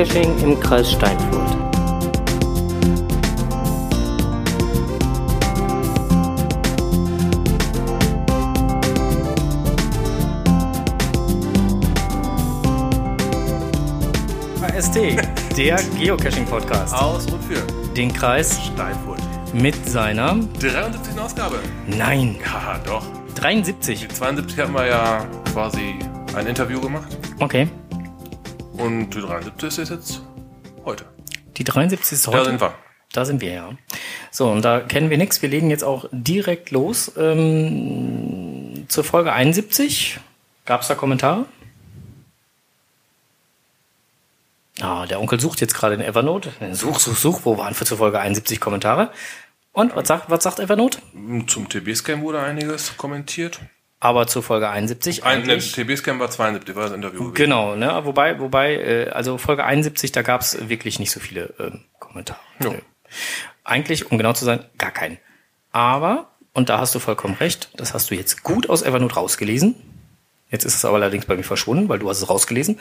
Geocaching im Kreis Steinfurt. AST, der Geocaching-Podcast. Aus und für Den Kreis Steinfurt. mit seiner 73. Ausgabe. Nein, Ja, doch. 73. Die 72 haben wir ja quasi ein Interview gemacht. Okay. Und die 73 ist jetzt heute. Die 73 ist Da heute. sind wir. Da sind wir, ja. So, und da kennen wir nichts. Wir legen jetzt auch direkt los. Ähm, zur Folge 71. Gab es da Kommentare? Ah, der Onkel sucht jetzt gerade in Evernote. Such, such, such. Wo waren für zur Folge 71 Kommentare? Und was sagt, was sagt Evernote? Zum TB-Scam wurde einiges kommentiert. Aber zur Folge 71 Ein eigentlich. TB-Scam war 72, war das Interview. Genau, ne? Wobei, wobei, äh, also Folge 71, da gab es wirklich nicht so viele ähm, Kommentare. Jo. Eigentlich, um genau zu sein, gar keinen. Aber, und da hast du vollkommen recht, das hast du jetzt gut aus Evernote rausgelesen. Jetzt ist es aber allerdings bei mir verschwunden, weil du hast es rausgelesen.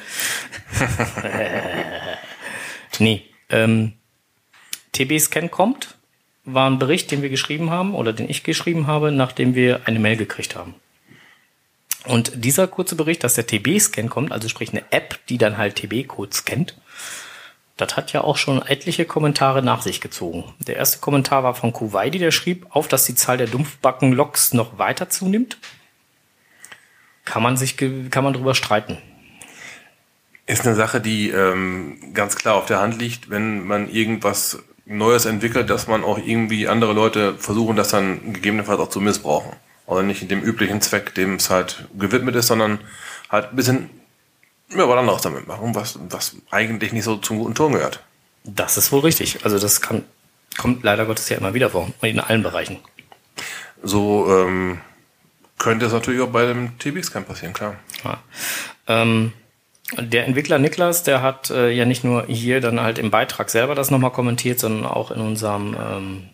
nee, ähm, TB-Scan kommt, war ein Bericht, den wir geschrieben haben oder den ich geschrieben habe, nachdem wir eine Mail gekriegt haben. Und dieser kurze Bericht, dass der TB-Scan kommt, also sprich eine App, die dann halt TB-Code scannt, das hat ja auch schon etliche Kommentare nach sich gezogen. Der erste Kommentar war von Kuwaiti, der schrieb auf, dass die Zahl der Dumpfbacken-Loks noch weiter zunimmt. Kann man sich, kann man drüber streiten. Ist eine Sache, die ähm, ganz klar auf der Hand liegt, wenn man irgendwas Neues entwickelt, dass man auch irgendwie andere Leute versuchen, das dann gegebenenfalls auch zu missbrauchen. Also nicht in dem üblichen Zweck, dem es halt gewidmet ist, sondern halt ein bisschen ja, was anderes damit machen, was, was eigentlich nicht so zum guten Ton gehört. Das ist wohl richtig. Also das kann, kommt leider Gottes ja immer wieder vor. In allen Bereichen. So ähm, könnte es natürlich auch bei dem TB-Scan passieren, klar. Ja. Ähm, der Entwickler Niklas, der hat äh, ja nicht nur hier dann halt im Beitrag selber das nochmal kommentiert, sondern auch in unserem ähm,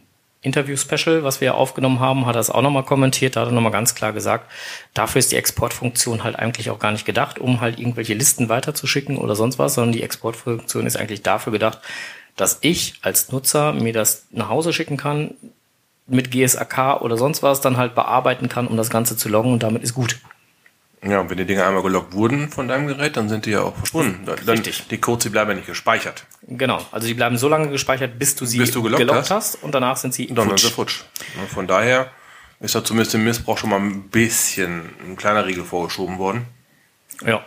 Interview-Special, was wir aufgenommen haben, hat er es auch nochmal kommentiert. Da hat er nochmal ganz klar gesagt, dafür ist die Exportfunktion halt eigentlich auch gar nicht gedacht, um halt irgendwelche Listen weiterzuschicken oder sonst was, sondern die Exportfunktion ist eigentlich dafür gedacht, dass ich als Nutzer mir das nach Hause schicken kann, mit GSAK oder sonst was dann halt bearbeiten kann, um das Ganze zu loggen und damit ist gut. Ja, und wenn die Dinge einmal gelockt wurden von deinem Gerät, dann sind die ja auch verschwunden. Dann, Richtig. Die Codes, die bleiben ja nicht gespeichert. Genau, also die bleiben so lange gespeichert, bis du sie Bis du gelockt gelockt hast. hast. und danach sind sie dann sind futsch. sie futsch. Und von daher ist da zumindest im Missbrauch schon mal ein bisschen ein kleiner Riegel vorgeschoben worden. Ja.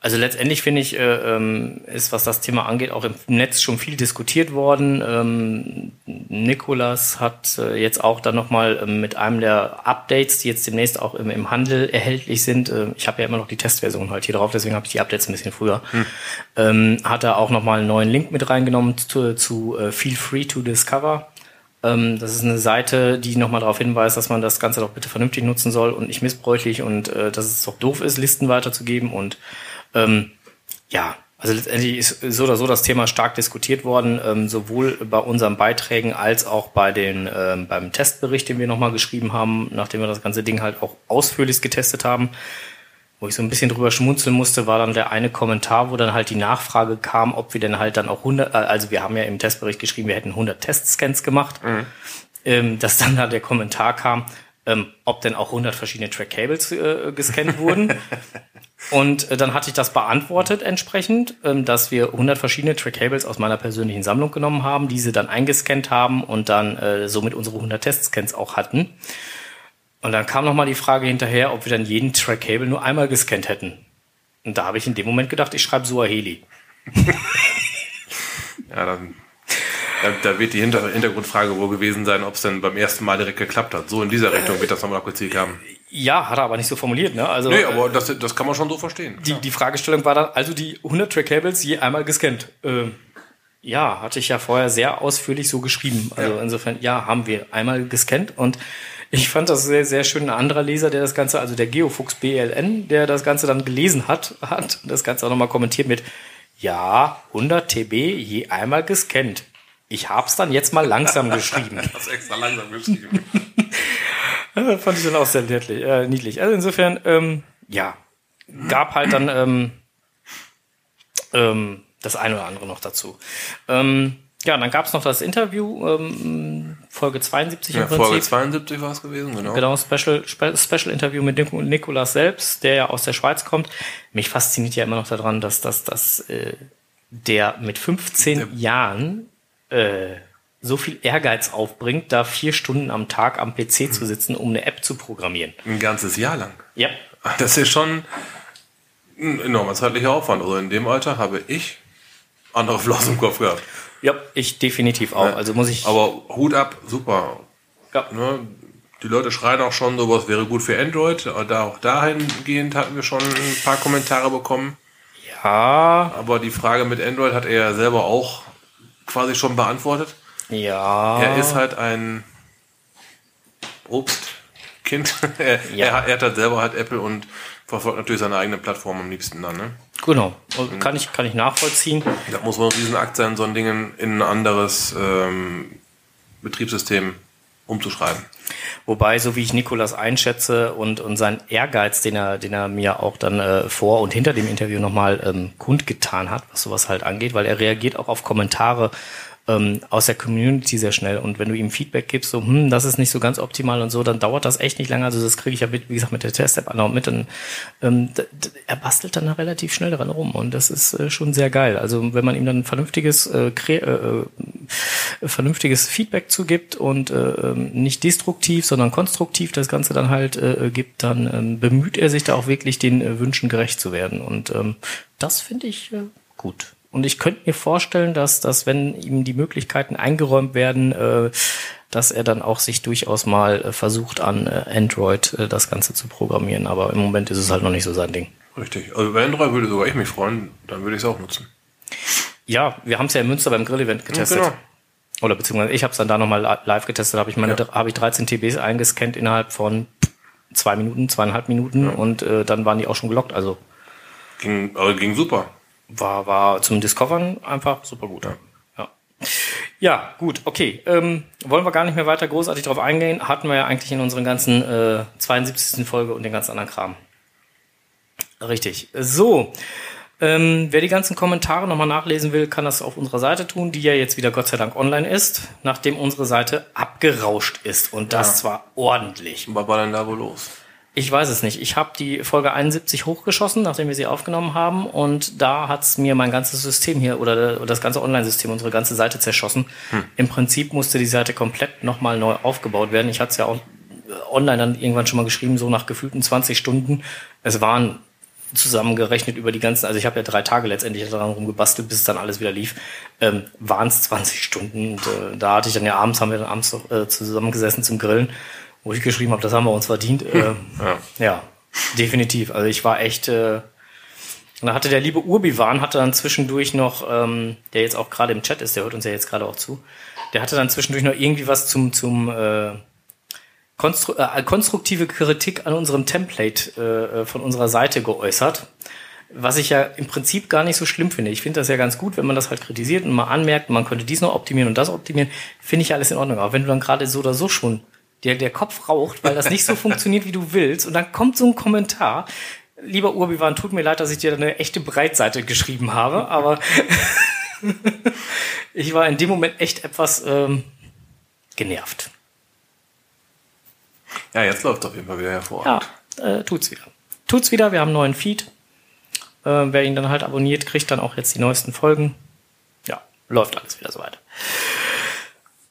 Also letztendlich finde ich, äh, ähm, ist, was das Thema angeht, auch im Netz schon viel diskutiert worden. Ähm, Nikolas hat äh, jetzt auch dann nochmal ähm, mit einem der Updates, die jetzt demnächst auch im, Handel erhältlich sind, äh, ich habe ja immer noch die Testversion halt hier drauf, deswegen habe ich die Updates ein bisschen früher, ähm, hat er auch nochmal einen neuen Link mit reingenommen zu, zu Feel Free to Discover. Das ist eine Seite, die nochmal darauf hinweist, dass man das Ganze doch bitte vernünftig nutzen soll und nicht missbräuchlich und äh, dass es doch doof ist, Listen weiterzugeben. Und ähm, ja, also letztendlich ist so oder so das Thema stark diskutiert worden, ähm, sowohl bei unseren Beiträgen als auch bei den ähm, beim Testbericht, den wir nochmal geschrieben haben, nachdem wir das ganze Ding halt auch ausführlich getestet haben. Wo ich so ein bisschen drüber schmunzeln musste, war dann der eine Kommentar, wo dann halt die Nachfrage kam, ob wir denn halt dann auch 100, äh, also wir haben ja im Testbericht geschrieben, wir hätten 100 Testscans gemacht, ähm, dass dann da der Kommentar kam, ähm, ob denn auch 100 verschiedene Track-Cables äh, gescannt wurden. Und äh, dann hatte ich das beantwortet entsprechend, ähm, dass wir 100 verschiedene Track-Cables aus meiner persönlichen Sammlung genommen haben, diese dann eingescannt haben und dann äh, somit unsere 100 Testscans auch hatten. Und dann kam nochmal die Frage hinterher, ob wir dann jeden Track-Cable nur einmal gescannt hätten. Und da habe ich in dem Moment gedacht, ich schreibe Suaheli. Ja, dann, da, da wird die Hinter Hintergrundfrage wohl gewesen sein, ob es denn beim ersten Mal direkt geklappt hat. So in dieser Richtung wird das nochmal abgezielt haben. Ja, hat er aber nicht so formuliert, ne? Also Nee, aber das, das kann man schon so verstehen. die, die Fragestellung war dann, also die 100 Track-Cables je einmal gescannt. Ähm, ja, hatte ich ja vorher sehr ausführlich so geschrieben. Also Ja. insofern, ja, haben wir einmal gescannt und ich fand das sehr, sehr schön. Ein anderer Leser, der das Ganze, also der Geofuchs BLN, der das Ganze dann gelesen hat, hat das Ganze auch nochmal kommentiert mit, ja, 100 TB je einmal gescannt. Ich hab's dann jetzt mal langsam geschrieben. Hast extra langsam geschrieben. Fand ich dann auch sehr niedlich. Äh, niedlich. Also insofern, ähm, ja, gab halt dann ähm, Ähm, das eine oder andere noch dazu. Ähm, ja, dann gab es noch das Interview, ähm, Folge 72 Ja, im Prinzip. Folge 72 war es gewesen, genau. Genau, Special, Spe Special Interview mit Nik- Nikolas selbst, der ja aus der Schweiz kommt. Mich fasziniert ja immer noch daran, dass, dass, dass äh, der mit 15 Jahren äh, so viel Ehrgeiz aufbringt, da vier Stunden am Tag am PC zu sitzen, um eine App zu programmieren. Ein ganzes Jahr lang. Ja. Das ist schon ein enormer zeitlicher Aufwand. Also in dem Alter habe ich andere Flossen im Kopf gehabt. Ja, ich definitiv auch. Also muss ich. Aber Hut ab, super. ja, Ne? Die Leute schreien auch schon, sowas wäre gut für Android. Da auch dahingehend hatten wir schon ein paar Kommentare bekommen. ja, Aber die Frage mit Android hat er ja selber auch quasi schon beantwortet. Ja. Er ist halt ein Obstkind. er, Ja. er, hat- halt selber halt Apple und verfolgt natürlich seine eigene Plattform am liebsten dann. Ne? Genau. Und Kann ich, kann ich nachvollziehen. Da muss man ein Riesenakt sein, so ein Ding in ein anderes ähm, Betriebssystem umzuschreiben. Wobei, so wie ich Nikolas einschätze und, und seinen Ehrgeiz, den er, den er mir auch dann äh, vor und hinter dem Interview nochmal ähm, kundgetan hat, was sowas halt angeht, weil er reagiert auch auf Kommentare ähm, aus der Community sehr schnell. Und wenn du ihm Feedback gibst, so, hm, das ist nicht so ganz optimal und so, dann dauert das echt nicht lange. Also das kriege ich ja mit, wie gesagt, mit der Test-App auch mit. Dann, ähm, er bastelt dann da relativ schnell dran rum und das ist äh, schon sehr geil. Also wenn man ihm dann ein vernünftiges, äh, äh, äh, vernünftiges Feedback zugibt und äh, ähm, nicht destruktiv, sondern konstruktiv das Ganze dann halt äh, gibt, dann ähm, bemüht er sich da auch wirklich den äh, Wünschen gerecht zu werden. Und ähm, das finde ich äh, gut. Und ich könnte mir vorstellen, dass, dass wenn ihm die Möglichkeiten eingeräumt werden, äh, dass er dann auch sich durchaus mal äh, versucht, an äh, Android äh, das Ganze zu programmieren. Aber im Moment ist es halt noch nicht so sein Ding. Richtig. Also über Android würde sogar ich mich freuen, dann würde ich es auch nutzen. Ja, wir haben es ja in Münster beim Grill-Event getestet. genau. Oder beziehungsweise ich habe es dann da nochmal li- live getestet, habe ich meine, Ja. habe ich 13 TBs eingescannt innerhalb von zwei Minuten, zweieinhalb Minuten und äh, dann waren die auch schon gelockt. Also Ging, also ging super. War, war zum Discovern einfach super gut. Ja. Ja, gut, okay. Ähm, wollen wir gar nicht mehr weiter großartig drauf eingehen. Hatten wir ja eigentlich in unseren ganzen äh, 72. Folge und den ganzen anderen Kram. Richtig. So. Ähm, wer die ganzen Kommentare nochmal nachlesen will, kann das auf unserer Seite tun, die ja jetzt wieder Gott sei Dank online ist, nachdem unsere Seite abgerauscht ist. Und das Ja. zwar ordentlich. Was war denn da wohl los? Ich weiß es nicht. Ich habe die Folge 71 hochgeschossen, nachdem wir sie aufgenommen haben. Und da hat's mir mein ganzes System hier oder das ganze Online-System, unsere ganze Seite zerschossen. Im Prinzip musste die Seite komplett nochmal neu aufgebaut werden. Ich hatte es ja auch äh, online dann irgendwann schon mal geschrieben, so nach gefühlten 20 Stunden. Es waren zusammengerechnet über die ganzen, also ich habe ja drei Tage letztendlich daran rumgebastelt, bis es dann alles wieder lief, ähm, waren es 20 Stunden. Und äh, da hatte ich dann ja abends, haben wir dann abends noch äh, zusammengesessen zum Grillen, wo ich geschrieben habe, das haben wir uns verdient. Äh, Ja. ja, definitiv. Also ich war echt. Äh, und da hatte der liebe Urbiwan, hatte dann zwischendurch noch, ähm, der jetzt auch gerade im Chat ist, der hört uns ja jetzt gerade auch zu, der hatte dann zwischendurch noch irgendwie was zum, zum äh, konstru äh, konstruktive Kritik an unserem Template äh, von unserer Seite geäußert. Was ich ja im Prinzip gar nicht so schlimm finde. Ich finde das ja ganz gut, wenn man das halt kritisiert und mal anmerkt, man könnte dies noch optimieren und das optimieren, finde ich alles in Ordnung. Aber wenn du dann gerade so oder so schon der, der Kopf raucht, weil das nicht so funktioniert, wie du willst, und dann kommt so ein Kommentar, lieber Urbiwan, tut mir leid, dass ich dir eine echte Breitseite geschrieben habe, aber ich war in dem Moment echt etwas ähm, genervt. Ja, jetzt läuft auf jeden Fall wieder hervorragend. Ja, äh, tut's wieder. Tut's wieder, wir haben einen neuen Feed. Äh, wer ihn dann halt abonniert, kriegt dann auch jetzt die neuesten Folgen. Ja, läuft alles wieder soweit.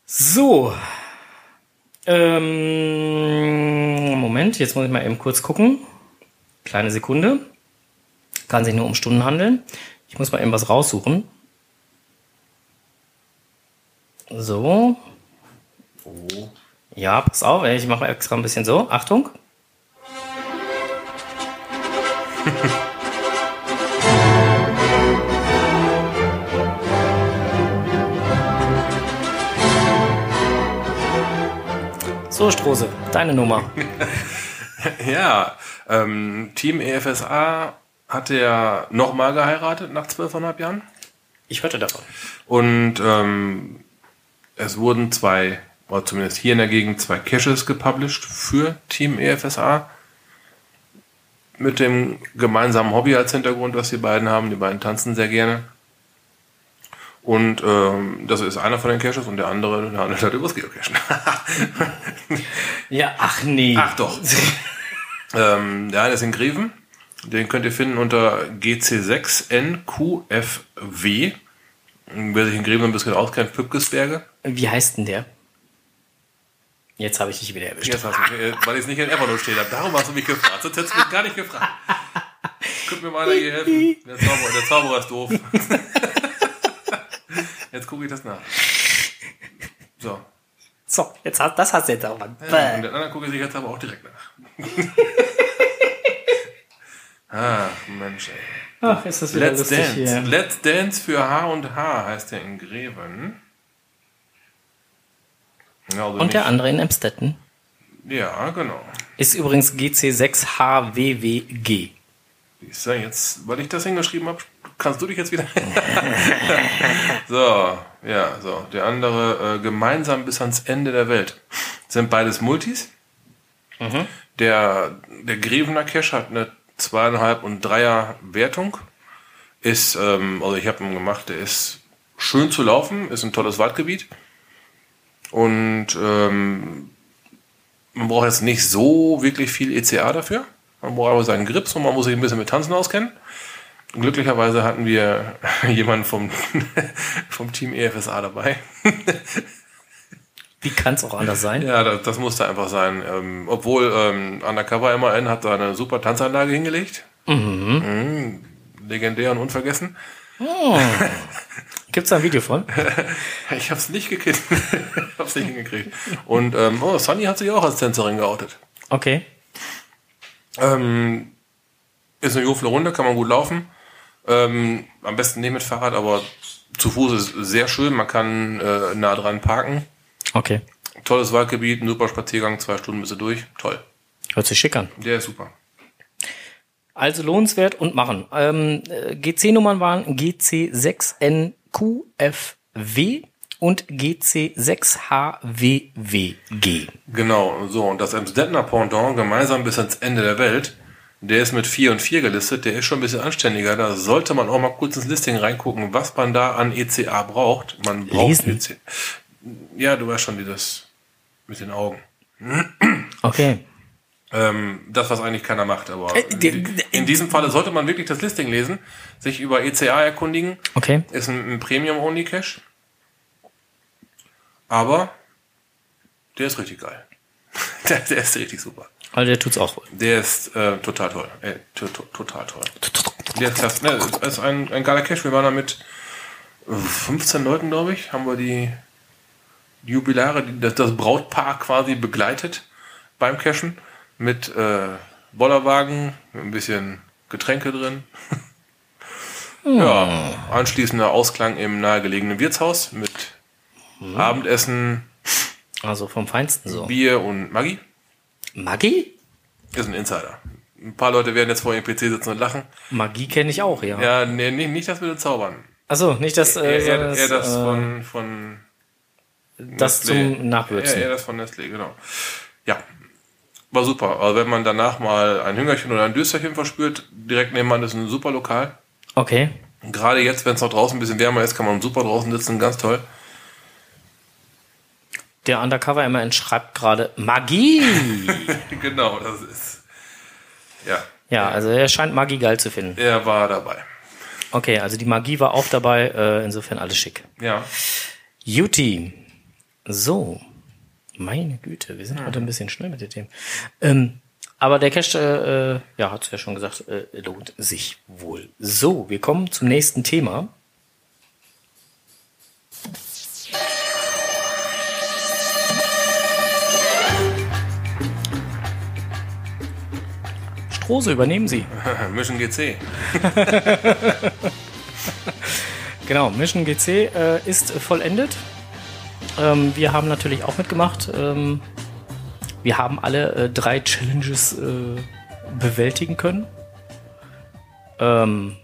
So. Ähm, Moment, jetzt muss ich mal eben kurz gucken. Kleine Sekunde. Kann sich nur um Stunden handeln. Ich muss mal eben was raussuchen. So. Ja, pass auf, ich mache mal extra ein bisschen so. Achtung. So, Strose, deine Nummer. Ja, ähm, Team EFSA hatte ja nochmal geheiratet nach zwölfeinhalb Jahren. Ich hörte davon. Und ähm, es wurden zwei, oder zumindest hier in der Gegend, zwei Caches gepublished für Team EFSA. mit dem gemeinsamen Hobby als Hintergrund, was die beiden haben. Die beiden tanzen sehr gerne. Und ähm, das ist einer von den Caches und der andere der handelt halt übers Geocachen. Ja, ach nee. Ach doch. ähm, der eine ist in Greven. Den könnt ihr finden unter GC6NQFW. Wer sich in Greven ein bisschen auskennt, Püppgesberge. Wie heißt denn der? Jetzt habe ich dich wieder erwischt. Jetzt hast du, mich, äh, weil ich es nicht in Evernote stehen habe. Darum hast du mich gefragt. Sonst hättest du mich gar nicht gefragt. Könnte mir mal einer hier helfen? Der Zauberer, der Zauberer ist doof. Jetzt gucke ich das nach. So. So, jetzt hast, das hast du jetzt auch mal. Ja, und den anderen gucke ich jetzt aber auch direkt nach. ah, Mensch, ey. Ach, ist das wieder Let's lustig Dance. hier. Let's Dance für H und H heißt der in Greven. Ja, also Und der nicht- andere in Emstetten Ja, genau. ist übrigens GC6HWWG. Ich sag jetzt, weil ich das hingeschrieben habe, kannst du dich jetzt wieder. so, ja, so. Der andere äh, gemeinsam bis ans Ende der Welt. Sind beides Multis. Der, der Grevener Cache hat eine zweieinhalb und dreier Wertung. Ist, ähm, also ich habe ihn gemacht, der ist schön zu laufen, ist ein tolles Waldgebiet. Und ähm, man braucht jetzt nicht so wirklich viel ECA dafür. Man braucht aber seinen Grips und man muss sich ein bisschen mit Tanzen auskennen. Glücklicherweise hatten wir jemanden vom, vom Team EFSA dabei. Wie kann es auch anders sein? Ja, das, das musste einfach sein. Ähm, obwohl ähm, Undercover MAN hat da eine super Tanzanlage hingelegt. Mhm. Legendär und unvergessen. Gibt es da ein Video von? Ich hab's nicht gekriegt. ich hab's nicht hingekriegt. Und ähm, oh, Sunny hat sich auch als Tänzerin geoutet. Okay. Ähm, ist eine jufle Runde, kann man gut laufen. Ähm, am besten nicht mit Fahrrad, aber zu Fuß ist sehr schön. Man kann äh, nah dran parken. Okay. Tolles Waldgebiet, ein super Spaziergang, zwei Stunden bist du durch. Toll. Hört sich schick an. Der ist super. Also lohnenswert und machen. Ähm, äh, GC-Nummern waren GC6NQFW und GC6HWWG. Genau, so. Und das Amsterdamer Pendant, gemeinsam bis ans Ende der Welt, der ist mit 4 und 4 gelistet. Der ist schon ein bisschen anständiger. Da sollte man auch mal kurz ins Listing reingucken, was man da an ECA braucht. Man braucht Lesen? ECA. Ja, du weißt schon, wie das mit den Augen. Okay. Ähm, das, was eigentlich keiner macht, aber Äh, in diesem Falle sollte man wirklich das Listing lesen, sich über ECA erkundigen. Okay. Ist ein, ein Premium-Only-Cache. Aber der ist richtig geil. der, der ist richtig super. Also der tut's auch wohl. Der ist äh, total toll. Äh, to, to, total toll. Der ist klasse. Ne, das ist ein, ein geiler Cache. Wir waren da mit äh, 15 Leuten, glaube ich, haben wir die, Jubilare, die, das, das Brautpaar quasi begleitet beim Cashen mit äh, Bollerwagen, mit ein bisschen Getränke drin. Ja, anschließender Ausklang im nahegelegenen Wirtshaus mit Abendessen, Also vom Feinsten so. Bier und Maggi. Magie? Ist ein Insider. Ein paar Leute werden jetzt vor ihrem PC sitzen und lachen. Magie kenne ich auch, ja. Ja, nee, nee, nicht das mit den Zaubern. Achso, nicht das, äh, eher, eher, das, eher das äh, von, von das Nestlé. zum Nachwürzen. Ja, eher das von Nestlé, genau. Ja, war super. Also wenn man danach mal ein Hüngerchen oder ein Dösterchen verspürt, direkt nebenan ist ein super Lokal. Okay. Gerade jetzt, wenn es noch draußen ein bisschen wärmer ist, kann man super draußen sitzen, ganz toll. Der Undercover immerhin schreibt gerade Magie. genau, das ist. Ja, ja, also er scheint Magie geil zu finden. er war dabei. Okay, also die Magie war auch dabei, äh, insofern alles schick. Ja, Juti. So. Meine Güte, wir sind heute ein bisschen schnell mit den Themen. Ähm, aber der Cache, äh, äh, ja, hat's ja schon gesagt, äh, lohnt sich wohl. So, wir kommen zum nächsten Thema. Strose, übernehmen Sie. Mission GC. Genau, Mission GC äh, ist vollendet. Ähm, wir haben natürlich auch mitgemacht. Ähm, wir haben alle äh, drei Challenges äh, bewältigen können. Ähm,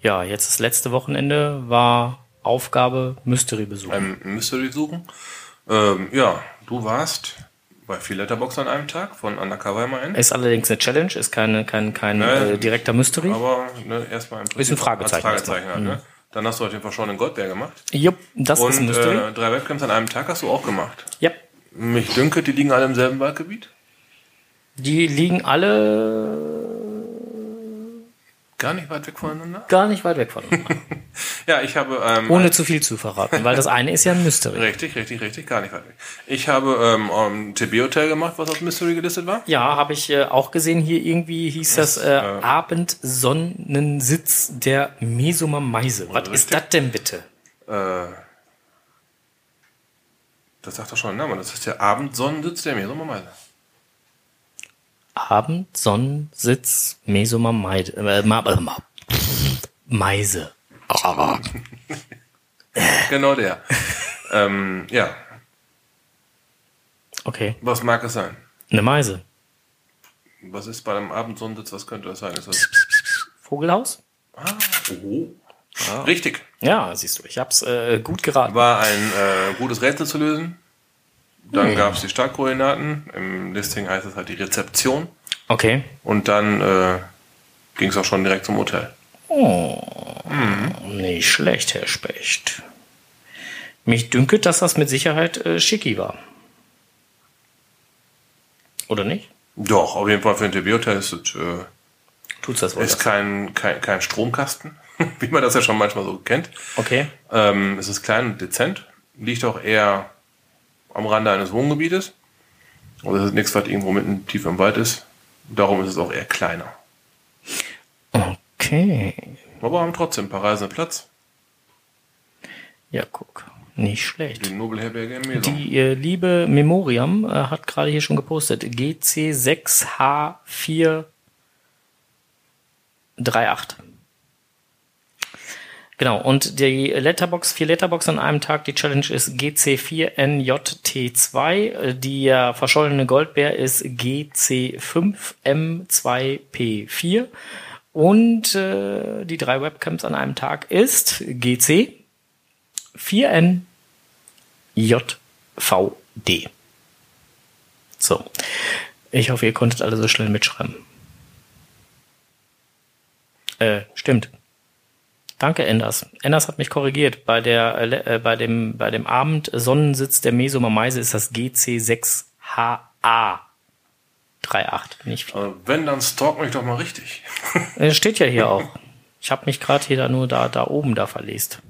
ja, jetzt das letzte Wochenende war Aufgabe Mystery besuchen. Ein Mystery suchen. Ähm, ja, du warst Bei vier Letterbox an einem Tag von Undercover immerhin. Ist allerdings eine Challenge, ist keine, kein, kein Ja, äh, direkter Mystery. Aber ne, erstmal im Ist ein Fragezeichen Fragezeichen halt, ne? Dann hast du auf jeden Fall schon einen Goldbär gemacht. Jupp, das ist ein Und Mystery. äh, drei Webcams an einem Tag hast du auch gemacht. ja. Mich dünke, die liegen alle im selben Waldgebiet. Die liegen alle Gar nicht weit weg voneinander. gar nicht weit weg voneinander. Ja, ich habe ähm, Ohne zu viel zu verraten, weil das eine ist ja ein Mystery. richtig, richtig, richtig, gar nicht weit weg. Ich habe ähm, ein TB-Hotel gemacht, was als Mystery gelistet war. Ja, habe ich äh, auch gesehen. Hier irgendwie hieß das, äh, Abendsonnensitz der Mesumer Meise. Was ist das denn bitte? Äh, das sagt doch schon der Name. Das ist der Abendsonnensitz der Mesumer Meise. Abendsonnensitz Mesumer Meide, äh, Ma äh, Ma Meise. Ah, Genau der. ähm, ja, okay, was mag es sein? eine Meise. Was ist bei einem Abendsonnensitz? Was könnte das sein? Ist das Vogelhaus? ah, oh. Richtig. Ja, siehst du, ich hab's äh, gut geraten. War ein äh, gutes Rätsel zu lösen. Dann gab es die Startkoordinaten. Im Listing heißt es halt die Rezeption. Okay. Und dann äh, ging es auch schon direkt zum Hotel. Nicht schlecht, Herr Specht. Mich dünket, dass das mit Sicherheit äh, schicki war. Oder nicht? Doch, auf jeden Fall für ein TB-Hotel ist es äh, Tut's das wohl? ist kein, kein, kein Stromkasten, wie man das ja schon manchmal so kennt. Okay. Ähm, es ist klein und dezent, liegt auch eher am Rande eines Wohngebietes. Also es ist nichts, was irgendwo mitten tief im Wald ist. Darum ist es auch eher kleiner. Okay. Aber haben trotzdem ein paar Reisende Platz. Ja, guck. Nicht schlecht. Die Nobelherberge in. Die äh, liebe Memoriam äh, hat gerade hier schon gepostet. GC6H438. Genau, und die Letterbox, vier Letterbox an einem Tag, die Challenge ist GC4NJT2, äh, der verschollene Goldbär ist GC5M2P4 und äh, die drei Webcams an einem Tag ist GC 4N JVD. So. Ich hoffe, ihr konntet alle so schnell mitschreiben. Äh, stimmt. Danke, Enders. Enders hat mich korrigiert. Bei der, äh, äh, bei dem, bei dem Abend Sonnensitz der Mesumer Meise ist das GC6HA. 38, nicht 4. Also wenn, dann stalk mich doch mal richtig. Es steht ja hier auch. Ich habe mich gerade hier da nur da, da oben da verlest.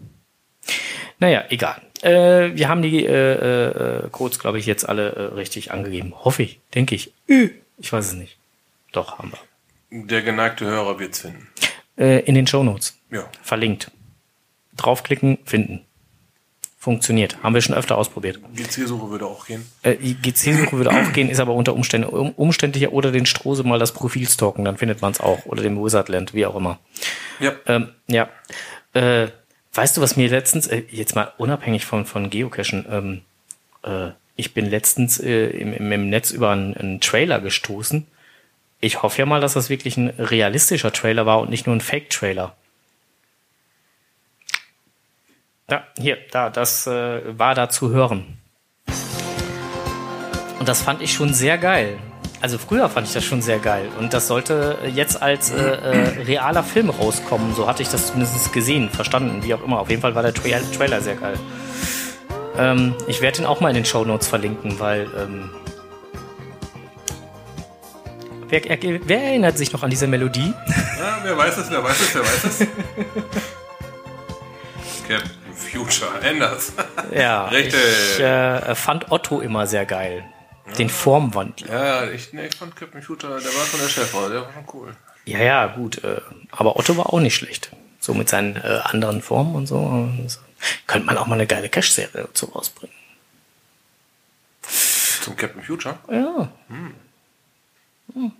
Naja, egal. Äh, wir haben die äh, äh, Codes, glaube ich, jetzt alle äh, richtig angegeben. Hoffe ich, denke ich. Ü, Ich weiß es nicht. Doch, haben wir. Der geneigte Hörer wird's finden. Äh, in den Shownotes. Ja. Verlinkt. Draufklicken, finden. Funktioniert. Haben wir schon öfter ausprobiert. GC-Suche würde auch gehen. Äh, GC-Suche würde auch gehen, ist aber unter Umständen um, umständlicher oder den Strose mal das Profil stalken, dann findet man es auch. Oder dem Wizardland, wie auch immer. Ja. Ähm, ja. Äh, weißt du, was mir letztens, äh, jetzt mal unabhängig von, von Geocachen, ähm, äh, ich bin letztens äh, im, im, im Netz über einen, einen Trailer gestoßen. Ich hoffe ja mal, dass das wirklich ein realistischer Trailer war und nicht nur ein Fake-Trailer. Ja, hier, da, das äh, war da zu hören. Und das fand ich schon sehr geil. Also früher fand ich das schon sehr geil. Und das sollte jetzt als äh, äh, realer Film rauskommen. So hatte ich das zumindest gesehen, verstanden, wie auch immer. Auf jeden Fall war der Tra Trailer sehr geil. Ähm, ich werde ihn auch mal in den Show Notes verlinken, weil ähm, wer, wer erinnert sich noch an diese Melodie? Ja, wer weiß es, wer weiß es, wer weiß es. Captain Future, Enders. Ja, Richtig. ich äh, fand Otto immer sehr geil. Den Formwandler. Ja, ich, nee, ich fand Captain Future, der war von der Chefin, der war schon cool. Ja, ja, gut. Äh, aber Otto war auch nicht schlecht. So mit seinen äh, anderen Formen und so. Und so. Könnte man auch mal eine geile Cash-Serie dazu rausbringen. Zum Captain Future? Ja. Hm.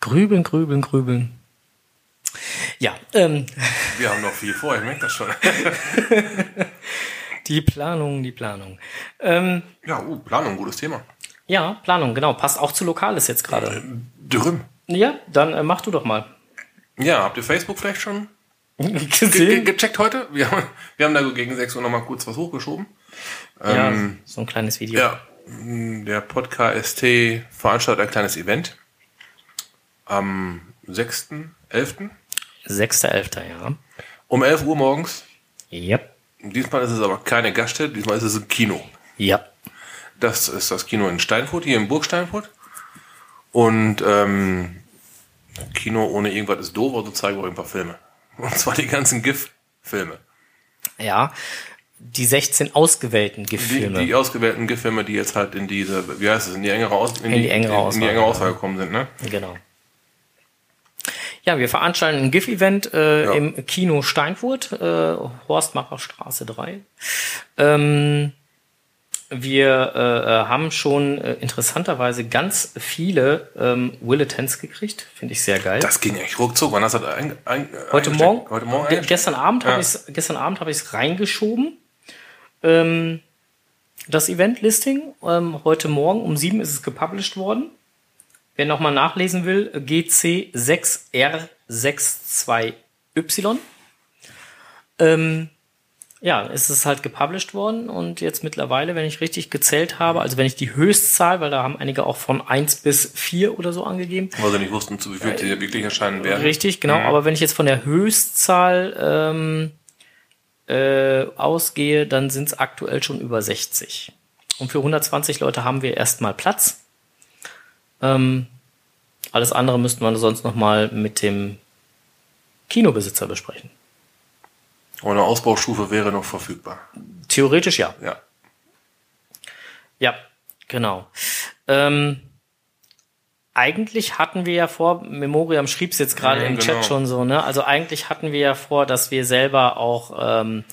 Grübeln, grübeln, grübeln. Ja, ähm, Wir haben noch viel vor, ich merke das schon. die Planung, die Planung. Ähm, Ja, uh, Planung, gutes Thema. ja, Planung, genau. Passt auch zu Lokales jetzt gerade. Drüm. Ja, dann äh, mach du doch mal. Ja, habt ihr Facebook vielleicht schon ge ge Gesehen? gecheckt heute? Wir haben, wir haben da so gegen 6 Uhr nochmal kurz was hochgeschoben. Ja, Ähm, so ein kleines Video. ja, Der Podcast veranstaltet ein kleines Event am 6.11. 6.11. ja. um 11 Uhr morgens. Ja. Diesmal ist es aber keine Gaststätte, diesmal ist es ein Kino. Ja. Das ist das Kino in Steinfurt, hier in Burg Steinfurt. Und ähm, Kino ohne irgendwas ist doof, also zeigen wir euch ein paar Filme. Und zwar die ganzen GIF-Filme. Ja. Die 16 ausgewählten Die, GIF-Filme. die ausgewählten GIF-Filme, die jetzt halt in diese, wie heißt es, in die engere, Aus in die engere in, die. Auswahl gekommen sind, ne? Genau. Ja, wir veranstalten ein GIF-Event äh, Ja. im Kino Steinfurt, äh, Horstmacher Straße 3. Ähm, wir äh, äh, haben schon äh, interessanterweise ganz viele ähm, Willetens gekriegt. Finde ich sehr geil. Das ging echt ruckzuck. Wann hast du das ein, ein, Heute? Morgen, Heute Morgen gestern Abend Ja. habe ich gestern Abend habe ich es reingeschoben. Ähm, das Event-Listing. Ähm, heute Morgen um sieben ist es gepublished worden. Wer nochmal nachlesen will, GC6R62Y. Ähm, ja, es ist halt gepublished worden und jetzt mittlerweile, wenn ich richtig gezählt habe, also wenn ich die Höchstzahl, weil da haben einige auch von 1 bis 4 oder so angegeben, Weil sie nicht wussten, zu wie viel sie wirklich erscheinen werden. Richtig, genau. Aber wenn ich jetzt von der Höchstzahl ähm, äh, ausgehe, dann sind es aktuell schon über 60. Und für 120 Leute haben wir erstmal Platz. Ähm, alles andere müssten wir sonst noch mal mit dem Kinobesitzer besprechen. Und eine Ausbaustufe wäre noch verfügbar. Theoretisch ja. Ja. Ja, genau. Ähm, eigentlich hatten wir ja vor, Memoriam schrieb es jetzt gerade Ja, im genau. Chat schon so, ne? Also eigentlich hatten wir ja vor, dass wir selber auch ähm,